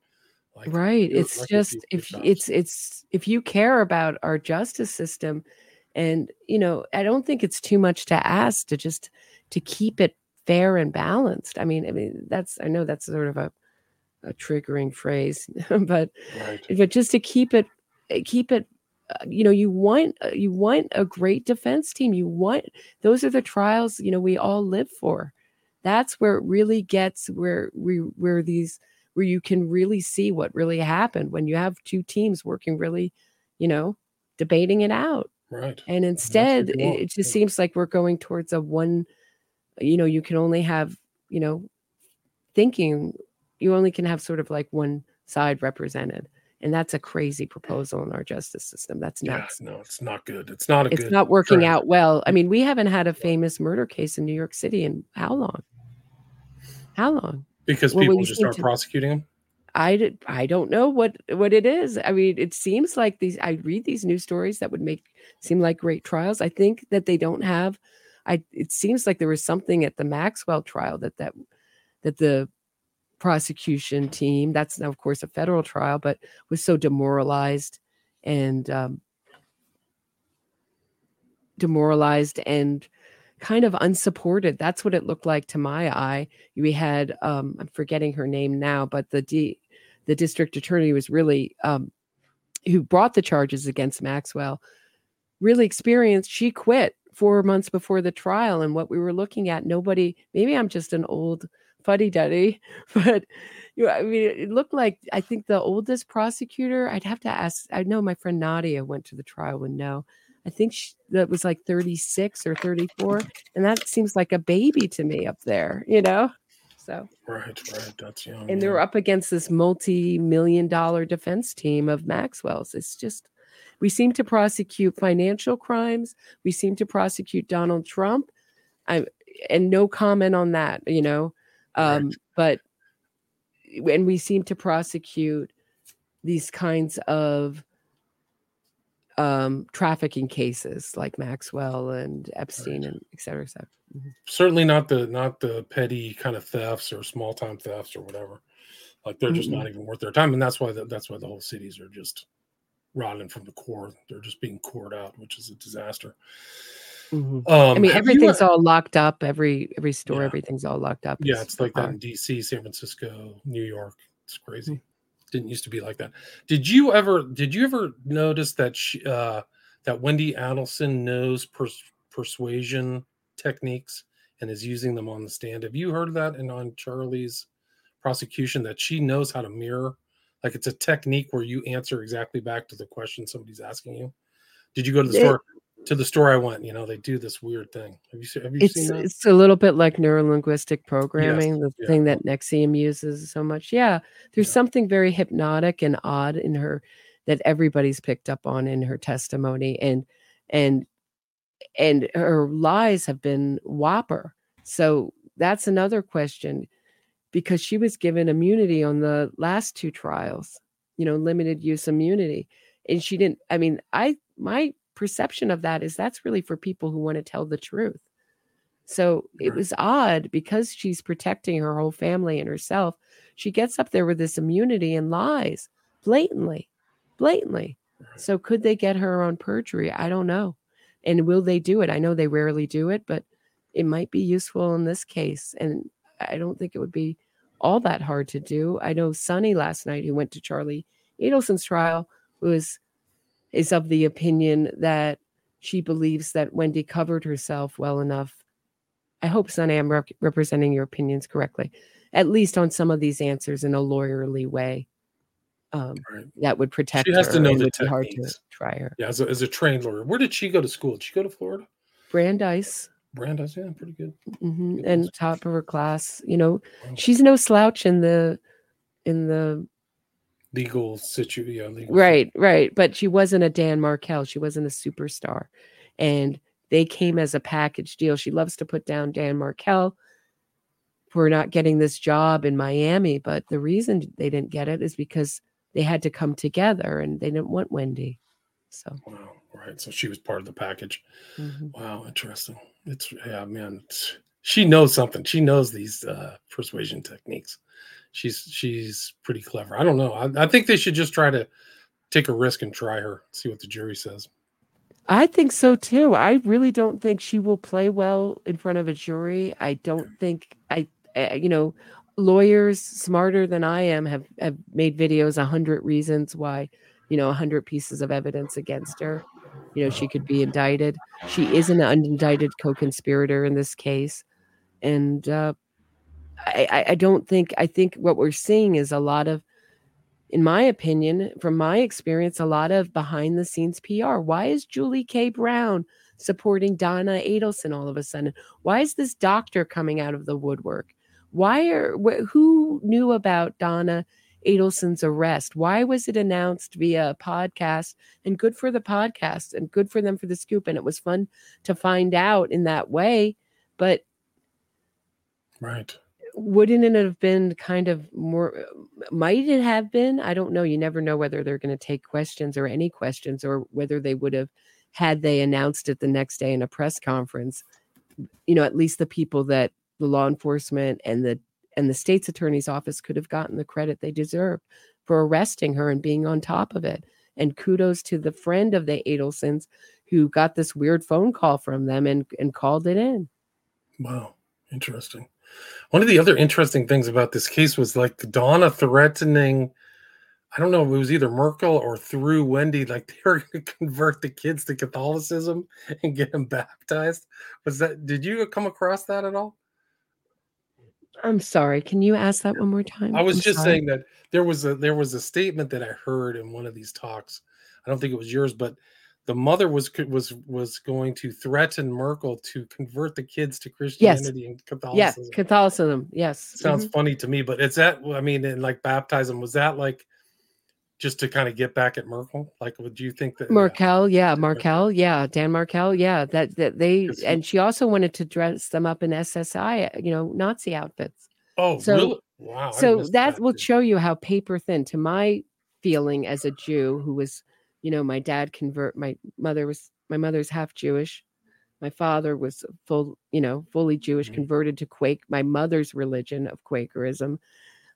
Like right it's just if it's it's if you care about our justice system and you know i don't think it's too much to ask to just to keep it fair and balanced i mean i mean that's i know that's sort of a, a triggering phrase but right. but just to keep it keep it uh, you know you want uh, you want a great defense team you want those are the trials you know we all live for that's where it really gets where we where these where you can really see what really happened when you have two teams working really you know debating it out Right. and instead it, it just yeah. seems like we're going towards a one you know you can only have you know thinking you only can have sort of like one side represented and that's a crazy proposal in our justice system that's Yeah, no, it's not good. It's not a it's not working trend. out well i mean we haven't had a famous murder case in new york city in how long how long because well, people just aren't to- prosecuting them. I, d- I don't know what what it is. I mean, it seems like these. I read these news stories that would make seem like great trials. I think that they don't have. I. It seems like there was something at the Maxwell trial that that that the prosecution team. That's now, of course, a federal trial, but was so demoralized and um, demoralized and kind of unsupported. That's what it looked like to my eye. We had um, I'm forgetting her name now, but the D, the district attorney was really um, who brought the charges against Maxwell. Really experienced. She quit four months before the trial, and what we were looking at, nobody. Maybe I'm just an old fuddy duddy, but you know, I mean, it looked like I think the oldest prosecutor. I'd have to ask. I know my friend Nadia went to the trial would know. I think she, that was like 36 or 34, and that seems like a baby to me up there, you know. So, Right, right. That's young. and they're yeah. up against this multi-million dollar defense team of Maxwell's. It's just we seem to prosecute financial crimes. We seem to prosecute Donald Trump. I and no comment on that, you know. Um, Right. but and we seem to prosecute these kinds of um trafficking cases like Maxwell and Epstein Right. and et cetera, et cetera. certainly not the not the petty kind of thefts or small time thefts or whatever. Like they're just not even worth their time, and that's why the, that's why the whole cities are just rotting from the core. They're just being cored out, which is a disaster. Mhm. Um, I mean, everything's all locked up. Every every store, Yeah. everything's all locked up. yeah, it's like that in DC, San Francisco, New York. It's crazy. Mm. Didn't used to be like that. Did you ever? Did you ever notice that she, uh, that Wendy Adelson knows pers- persuasion techniques and is using them on the stand? Have you heard of that? And on Charlie's prosecution, that she knows how to mirror, like it's a technique where you answer exactly back to the question somebody's asking you. Did you go to the It- store? To the store I went, you know, they do this weird thing. Have you seen? Have you It's seen that? it's a little bit like neurolinguistic programming, the yeah. thing that NXIVM uses so much. Yeah, there's Yeah. something very hypnotic and odd in her that everybody's picked up on in her testimony, and and and her lies have been whopper. So that's another question. because she was given immunity on the last two trials, you know, limited use immunity. And she didn't, I mean, I, my perception of that is that's really for people who want to tell the truth. So it was odd because she's protecting her whole family and herself. She gets up there with this immunity and lies blatantly, blatantly. So could they get her on perjury? I don't know. And will they do it? I know they rarely do it, but it might be useful in this case. And I don't think it would be all that hard to do. I know Sonny last night, who went to Charlie Adelson's trial, was is of the opinion that she believes that Wendy covered herself well enough. I hope, Sonny, I'm rep- representing your opinions correctly, at least on some of these answers in a lawyerly way. Um, right. That would protect she has her. To know it the would be hard to try her. Yeah, as a, as a trained lawyer. Where did she go to school? Did she go to Florida? Brandeis. Brandeis, yeah, pretty good. Mm-hmm. And top of her class. You know, she's no slouch in the in the legal situation. Yeah, legal right, right. But she wasn't a Dan Markel. She wasn't a superstar, and they came as a package deal. She loves to put down Dan Markel for not getting this job in Miami, but the reason they didn't get it is because they had to come together and they didn't want Wendy. So wow, right. So she was part of the package. Mm-hmm. Wow, interesting. It's yeah, man. It's, she knows something. She knows these uh, persuasion techniques. She's she's pretty clever. I don't know. I, I think they should just try to take a risk and try her. See what the jury says. I think so too. I really don't think she will play well in front of a jury. I don't think I, I you know, lawyers smarter than I am have, have made videos a hundred reasons why, you know, a hundred pieces of evidence against her. You know, she could be indicted. She is an unindicted co-conspirator in this case, and uh, I, I don't think I think what we're seeing is a lot of, in my opinion, from my experience, a lot of behind the scenes PR. Why is Julie K. Brown supporting Donna Adelson all of a sudden? Why is this doctor coming out of the woodwork? Why are wh- who knew about Donna Adelson's arrest? Why was it announced via a podcast? And good for the podcast and good for them for the scoop. And it was fun to find out in that way. But right wouldn't it have been kind of more might it have been? I don't know. You never know whether they're going to take questions or any questions or whether they would have had they announced it the next day in a press conference. You know at least the people that the law enforcement and the and the state's attorney's office could have gotten the credit they deserve for arresting her and being on top of it. And kudos to the friend of the adelsons who got this weird phone call from them and and called it in. Wow. Interesting one of the other interesting things about this case was like the Donna threatening, I don't know, if it was either Merkel or through Wendy, like they were going to convert the kids to Catholicism and get them baptized. Was that, did you come across that at all? I'm sorry. Can you ask that one more time? I was I'm just sorry. saying that there was a there was a statement that I heard in one of these talks. I don't think it was yours, but the mother was was was going to threaten Merkel to convert the kids to Christianity yes. and Catholicism. Yes, Catholicism. Yes, sounds mm-hmm. funny to me, but is that I mean, and like baptism was that like just to kind of get back at Merkel? Like, would you think that Markel? Yeah, Markel. Yeah, Dan Markel. Yeah, that that they and she also wanted to dress them up in SSI, you know, Nazi outfits. Oh, so, really? Wow. So that, that will show you how paper thin, to my feeling as a Jew who was you know my dad convert my mother was my mother's half jewish. My father was full you know fully jewish mm-hmm. converted to quake my mother's religion of quakerism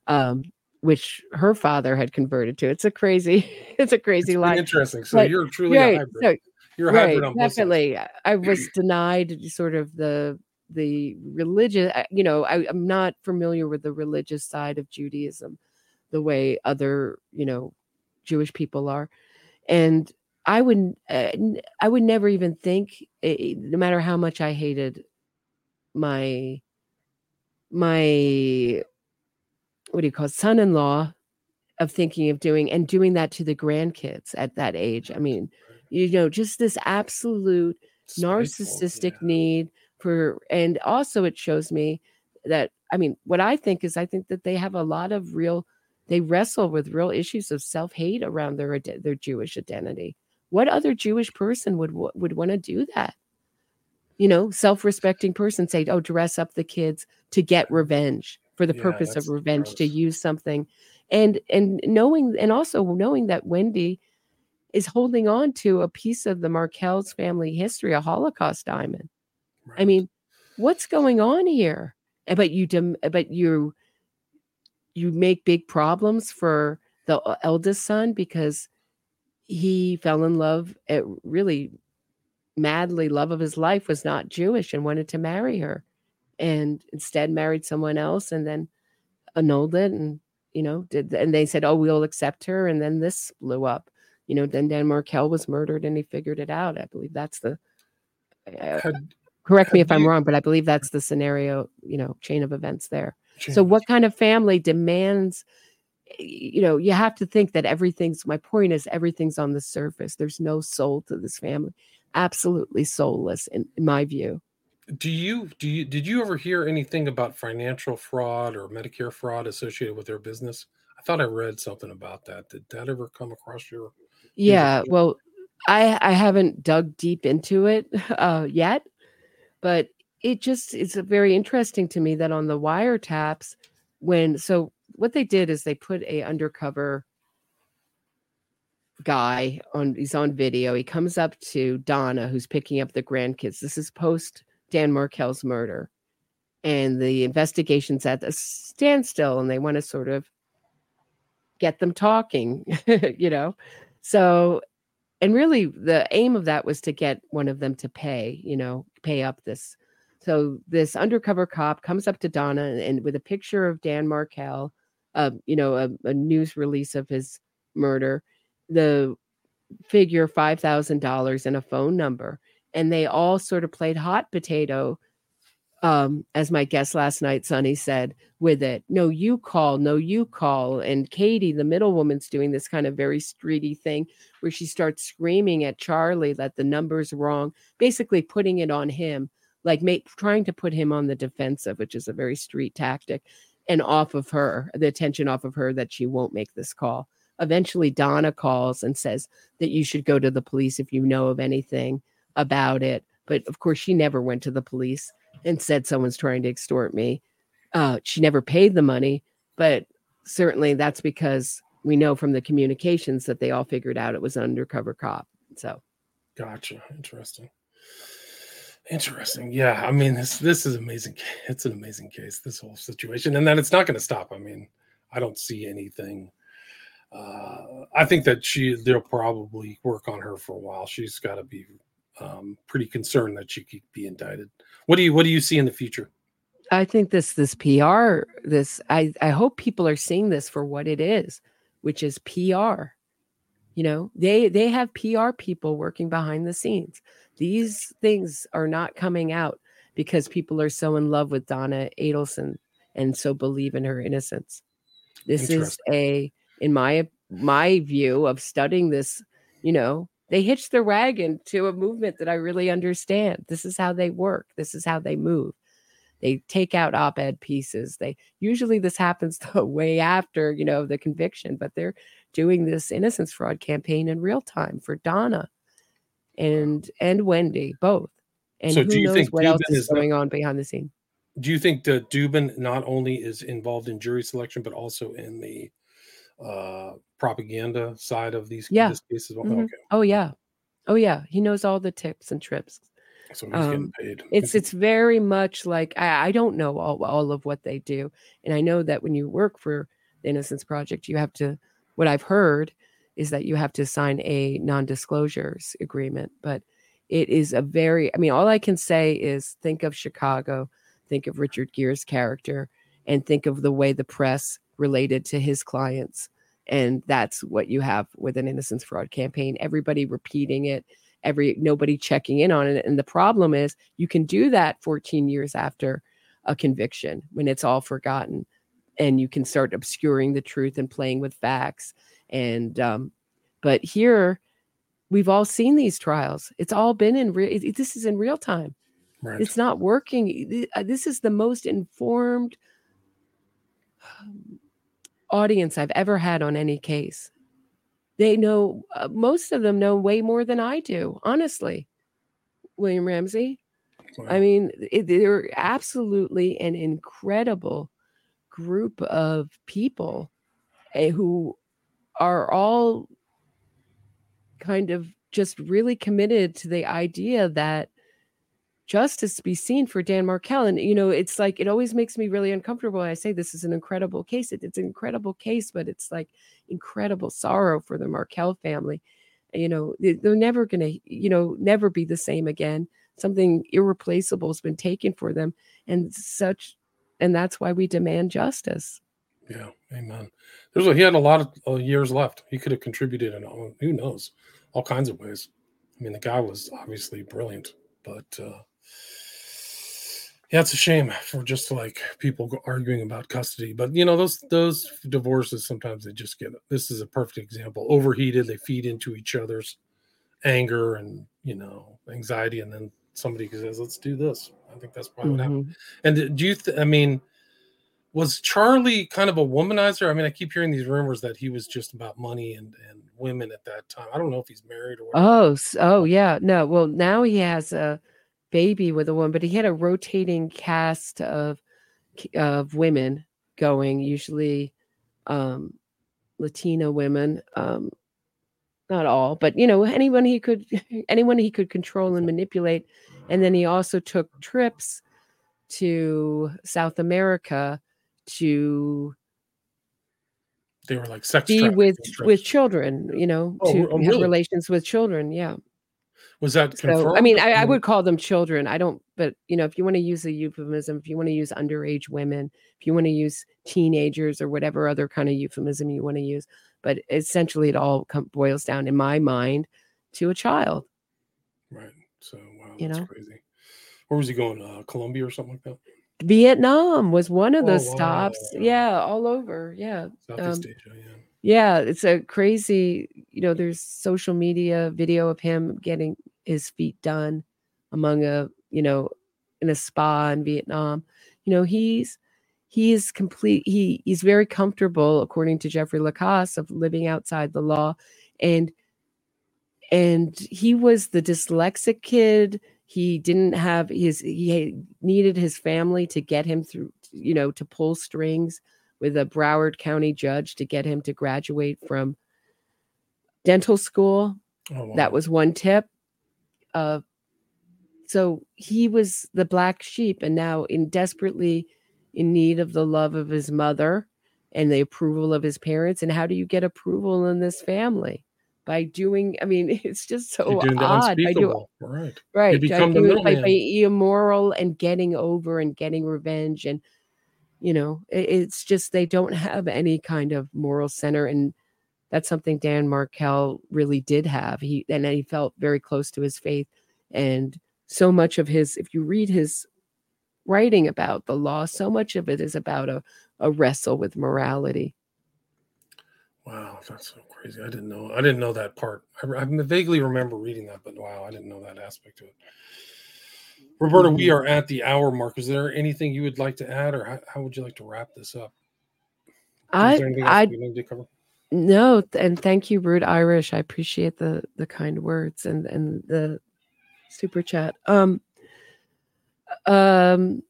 um which her father had converted to. It's a crazy it's a crazy it's life interesting. So but, you're truly right, a hybrid. so, you're a right, definitely. I was denied sort of the the religious you know I, i'm not familiar with the religious side of judaism the way other you know jewish people are and I would uh, I would never even think, uh, no matter how much I hated my my what do you call it, son-in-law of thinking of doing and doing that to the grandkids at that age. I mean, you know, just this absolute Spiteful, narcissistic yeah. need for, and also it shows me that I mean, what I think is I think that they have a lot of real they wrestle with real issues of self-hate around their their Jewish identity. What other Jewish person would would want to do that? You know, self-respecting person say, "Oh, dress up the kids to get revenge." for the Yeah, purpose of revenge to use something and and knowing and also knowing that wendy is holding on to a piece of the markel's family history a holocaust diamond i mean what's going on here And but you dem- eh, but you you make big problems for the uh, eldest son because he fell in love at really madly love of his life was not jewish and wanted to marry her and instead married someone else and then annulled it and you know did and they said oh we'll accept her and then this blew up. You know then dan markel was murdered and he figured it out. I believe that's the uh, Had- correct me Have if i'm wrong but i believe that's the scenario you know chain of events there so what kind of family demands you know you have to think that everything's my point is everything's on the surface there's no soul to this family absolutely soulless in, in my view do you do you did you ever hear anything about financial fraud or Medicare fraud associated with their business? I thought I read something about that. Did that ever come across your? yeah Yeah. well i i haven't dug deep into it uh yet but it just it's very interesting to me that on the wiretaps when so what they did is they put a undercover guy on he's on video he comes up to donna who's picking up the grandkids. This is post dan markel's murder. And the investigation's at a standstill and they want to sort of get them talking you know? So and really the aim of that was to get one of them to pay you know pay up this so this undercover cop comes up to donna and, and with a picture of dan markel uh, you know a, a news release of his murder the figure $5000 and a phone number and they all sort of played hot potato um, as my guest last night, Sonny said, with it. No, you call, no, you call. And Katie, the middle woman's doing this kind of very streety thing where she starts screaming at Charlie that the number's wrong, basically putting it on him, like make, trying to put him on the defensive, which is a very street tactic, and off of her, the attention off of her that she won't make this call. Eventually, Donna calls and says that you should go to the police if you know of anything about it. But of course, she never went to the police and said someone's trying to extort me. Uh, she never paid the money, but certainly that's because we know from the communications that they all figured out it was an undercover cop. So Gotcha. Interesting. Interesting. Yeah. I mean, this this is amazing. It's an amazing case. This whole situation, and then it's not going to stop. I mean, I don't see anything. Uh, I think that she they'll probably work on her for a while. She's got to be um, pretty concerned that she could be indicted. What do you What do you see in the future? I think this this PR this I I hope people are seeing this for what it is, which is PR. You know, they they have PR people working behind the scenes. These things are not coming out because people are so in love with Donna Adelson and so believe in her innocence. This is a in my my view of studying this, you know, they hitch their wagon to a movement that I really understand. This is how they work. This is how they move. They take out op-ed pieces. They usually this happens the way after, you know, the conviction, but they're doing this innocence fraud campaign in real time for Donna and and Wendy both. And So who do you knows think what else Dubin is is not- going on behind the scene? Do you think that Dubin not only is involved in jury selection, but also in the uh, propaganda side of these Yeah. this case as well? Mhm. Okay, Oh yeah. Oh yeah. He knows all the tips and trips. so he's getting Um, paid. it's it's very much like I, I don't know all, all of what they do and i know that when you work for the innocence project you have to what i've heard is that you have to sign a non-disclosures agreement but it is a very i mean all i can say is think of chicago think of richard gere's character and think of the way the press related to his clients and that's what you have with an innocence fraud campaign everybody repeating it every nobody checking in on it and the problem is you can do that 14 years after a conviction when it's all forgotten and you can start obscuring the truth and playing with facts and um but here we've all seen these trials. It's all been in real this is in real time. Right. it's not working. Uh, this is the most informed um, audience i've ever had on any case. They know uh, most of them know way more than i do honestly william ramsey. Wow. i mean it, they're absolutely an incredible group of people eh, who are all kind of just really committed to the idea that justice be seen for Dan Markel. And, you know, it's like, it always makes me really uncomfortable. I say this is an incredible case. It, it's an incredible case, but it's like incredible sorrow for the Markel family. You know, they're never going to, you know, never be the same again. Something irreplaceable has been taken for them. And such, and that's why we demand justice. Yeah, amen. There's a, he had a lot of uh, years left. He could have contributed in who knows all kinds of ways. I mean, the guy was obviously brilliant, but uh, yeah, it's a shame for just like people arguing about custody. But you know, those those divorces sometimes they just get. This is a perfect example. Overheated, they feed into each other's anger and you know anxiety, and then somebody says, "Let's do this." I think that's probably mm-hmm. what happened. And do you? Th- I mean, was Charlie kind of a womanizer? I mean, I keep hearing these rumors that he was just about money and and women at that time. I don't know if he's married or. Whatever. Oh, oh yeah, no. Well, now he has a baby with a woman, but he had a rotating cast of of women going, usually um, Latina women. Um, not all, but you know, anyone he could anyone he could control and manipulate. And then he also took trips to South America to they were like sex be with with children, you know, oh, to oh, have relations with children. Yeah. Was that so? I mean, I, I, would call them children. I don't, but you know, if you want to use a euphemism, if you want to use underage women, if you want to use teenagers or whatever other kind of euphemism you want to use, but essentially, it all com- boils down, in my mind, to a child. Right. So wow, you know, crazy. Where was he going? Uh, Colombia or something like that? Vietnam was one of oh, those wow. stops. Yeah, all over. Yeah. Southeast um, Asia. Yeah yeah it's a crazy you know there's social media video of him getting his feet done among a you know in a spa in vietnam you know he's he's complete he he's very comfortable according to jeffrey lacasse of living outside the law and and he was the dyslexic kid he didn't have his he needed his family to get him through you know to pull strings with a Broward County judge to get him to graduate from dental school. Oh, wow. That was one tip. Uh, so he was the black sheep and now in desperately in need of the love of his mother and the approval of his parents. And how do you get approval in this family? By doing, I mean, it's just so odd. By doing, right. Right. You become the by, by immoral and getting over and getting revenge and you know it's just they don't have any kind of moral center and that's something dan markel really did have he and he felt very close to his faith and so much of his if you read his writing about the law so much of it is about a, a wrestle with morality wow that's so crazy i didn't know i didn't know that part I, I vaguely remember reading that but wow i didn't know that aspect of it Roberta, we mm-hmm. are at the hour mark. Is there anything you would like to add, or how, how would you like to wrap this up? I, I no, and thank you, Rude Irish. I appreciate the the kind words and and the super chat. Um, um,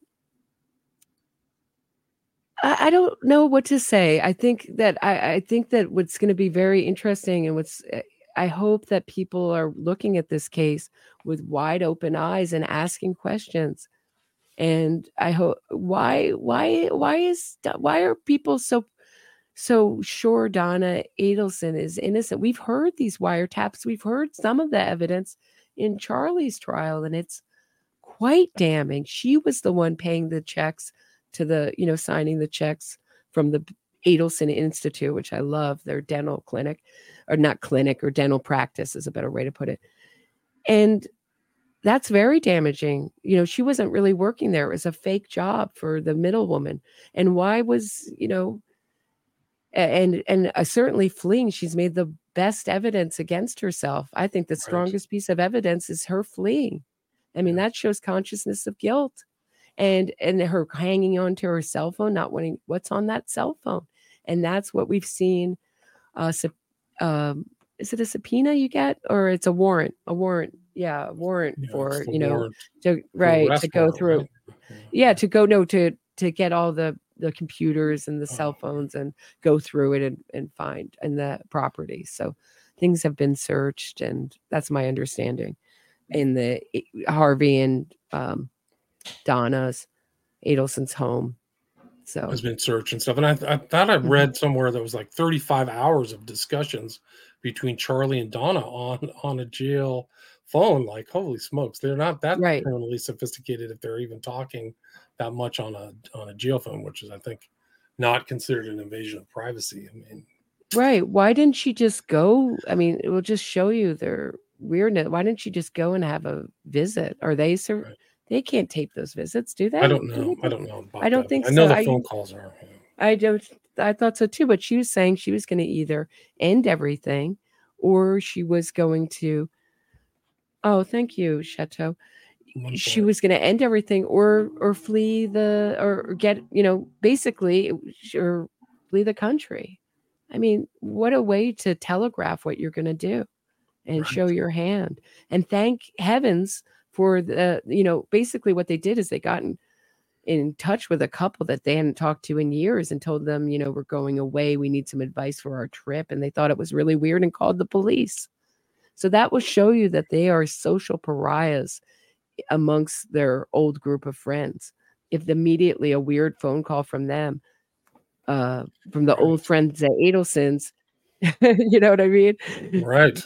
I, I don't know what to say. I think that I, I think that what's going to be very interesting and what's eh, I hope that people are looking at this case with wide open eyes and asking questions. And I hope why why why is why are people so so sure Donna Adelson is innocent? We've heard these wiretaps. We've heard some of the evidence in Charlie's trial, and it's quite damning. She was the one paying the checks to the, you know, signing the checks from the Adelson Institute, which I love, their dental clinic, or not clinic, or dental practice is a better way to put it. And that's very damaging. You know, she wasn't really working there. It was a fake job for the middle woman. And why was, you know, and and uh, certainly fleeing, she's made the best evidence against herself. I think the strongest right. piece of evidence is her fleeing. I mean, that shows consciousness of guilt and and her hanging on to her cell phone, not wanting what's on that cell phone and that's what we've seen. Uh, um, is it a subpoena you get, or it's a warrant? A warrant, yeah, a warrant yeah, for you know to right to go through, right? yeah. to go no to to get all the the computers and the cell Oh. phones and go through it and, and find and the property. So things have been searched, and that's my understanding. In the Harvey and um, Donna's Adelson's home. So has been searched and stuff. And I, I thought I Mhm. read somewhere that was like 35 hours of discussions between Charlie and Donna on on a jail phone. Like, holy smokes, they're not that Right. criminally sophisticated if they're even talking that much on a on a jail phone, which is, I think, not considered an invasion of privacy. I mean, Right. Why didn't she just go? I mean, it will just show you their weirdness. Why didn't she just go and have a visit? Are they sur- Right. They can't tape those visits, do they? I don't Do know. I don't know. I don't that. think I know so. the I- phone calls are. I don't I thought so too, but she was saying she was going to either end everything or she was going to Oh, thank you, Chateau. One She point. was going to end everything or or flee the or, or get, you know, basically or flee the country. I mean, what a way to telegraph what you're going to do and show your hand. And thank heavens for the, you know, basically what they did is they got in, in touch with a couple that they hadn't talked to in years and told them, you know, we're going away. We need some advice for our trip. And they thought it was really weird and called the police. So that will show you that they are social pariahs amongst their old group of friends. If immediately a weird phone call from them, uh, from the old friends at Adelson's, you know what I mean? Right.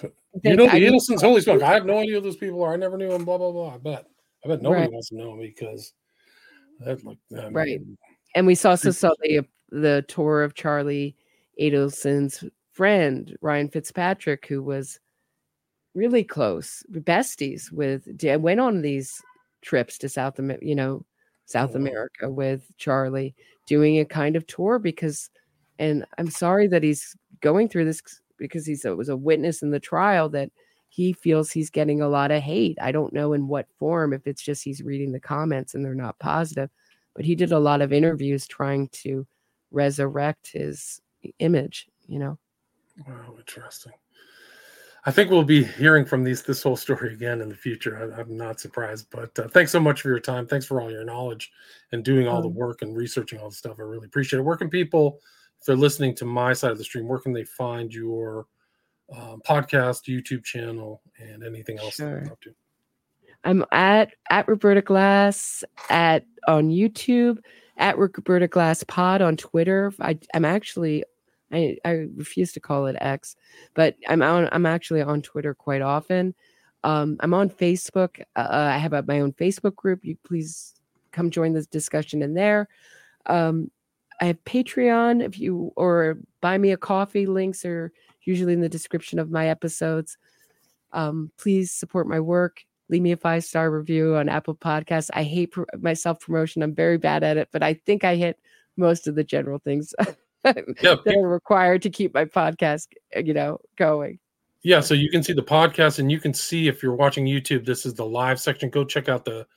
They- You know the I mean, holy smoke. I have no idea who those people are. I never knew them, blah, blah, blah. I bet. I bet nobody Right. wants to know because that like I Right. and we also saw the the tour of Charlie Adelson's friend Ryan Fitzpatrick, who was really close besties with. Went on these trips to South, Amer- you know, South Oh. America with Charlie, doing a kind of tour because. And I'm sorry that he's going through this because he's a, was a witness in the trial that he feels he's getting a lot of hate. I don't know in what form, if it's just he's reading the comments and they're not positive, but he did a lot of interviews trying to resurrect his image, you know. Wow, interesting. I think we'll be hearing from these this whole story again in the future. I, I'm not surprised, but uh, thanks so much for your time. Thanks for all your knowledge and doing all the Um, work and researching all the stuff. I really appreciate it. Where can people, if they're listening to my side of the stream, where can they find your um, podcast, YouTube channel, and anything else that Sure. you're up to? I'm at at Roberta Glass at on YouTube, at Roberta Glass Pod on Twitter. I, I'm actually I, I refuse to call it X, but I'm on I'm actually on Twitter quite often. Um, I'm on Facebook. Uh, I have a, my own Facebook group. You please come join this discussion in there. Um, I have Patreon if you or buy me a coffee. Links are usually in the description of my episodes. Um, please support my work. Leave me a five star review on Apple Podcasts. I hate pro- my self promotion. I'm very bad at it, but I think I hit most of the general things that are required to keep my podcast, you know, going. Yeah, so you can see the podcast and you can see if you're watching YouTube, this is the live section. Go check out the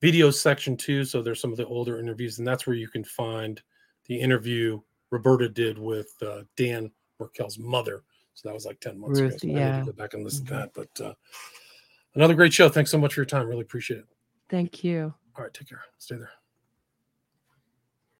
video section too. So there's some of the older interviews, and that's where you can find the interview Roberta did with uh, Dan Markel's mother. So that was like 10 months ago. Ruth, So I need yeah. to go back and listen to that. But uh, another great show. Thanks so much for your time. Really appreciate it. Thank you. All right, take care. Stay there.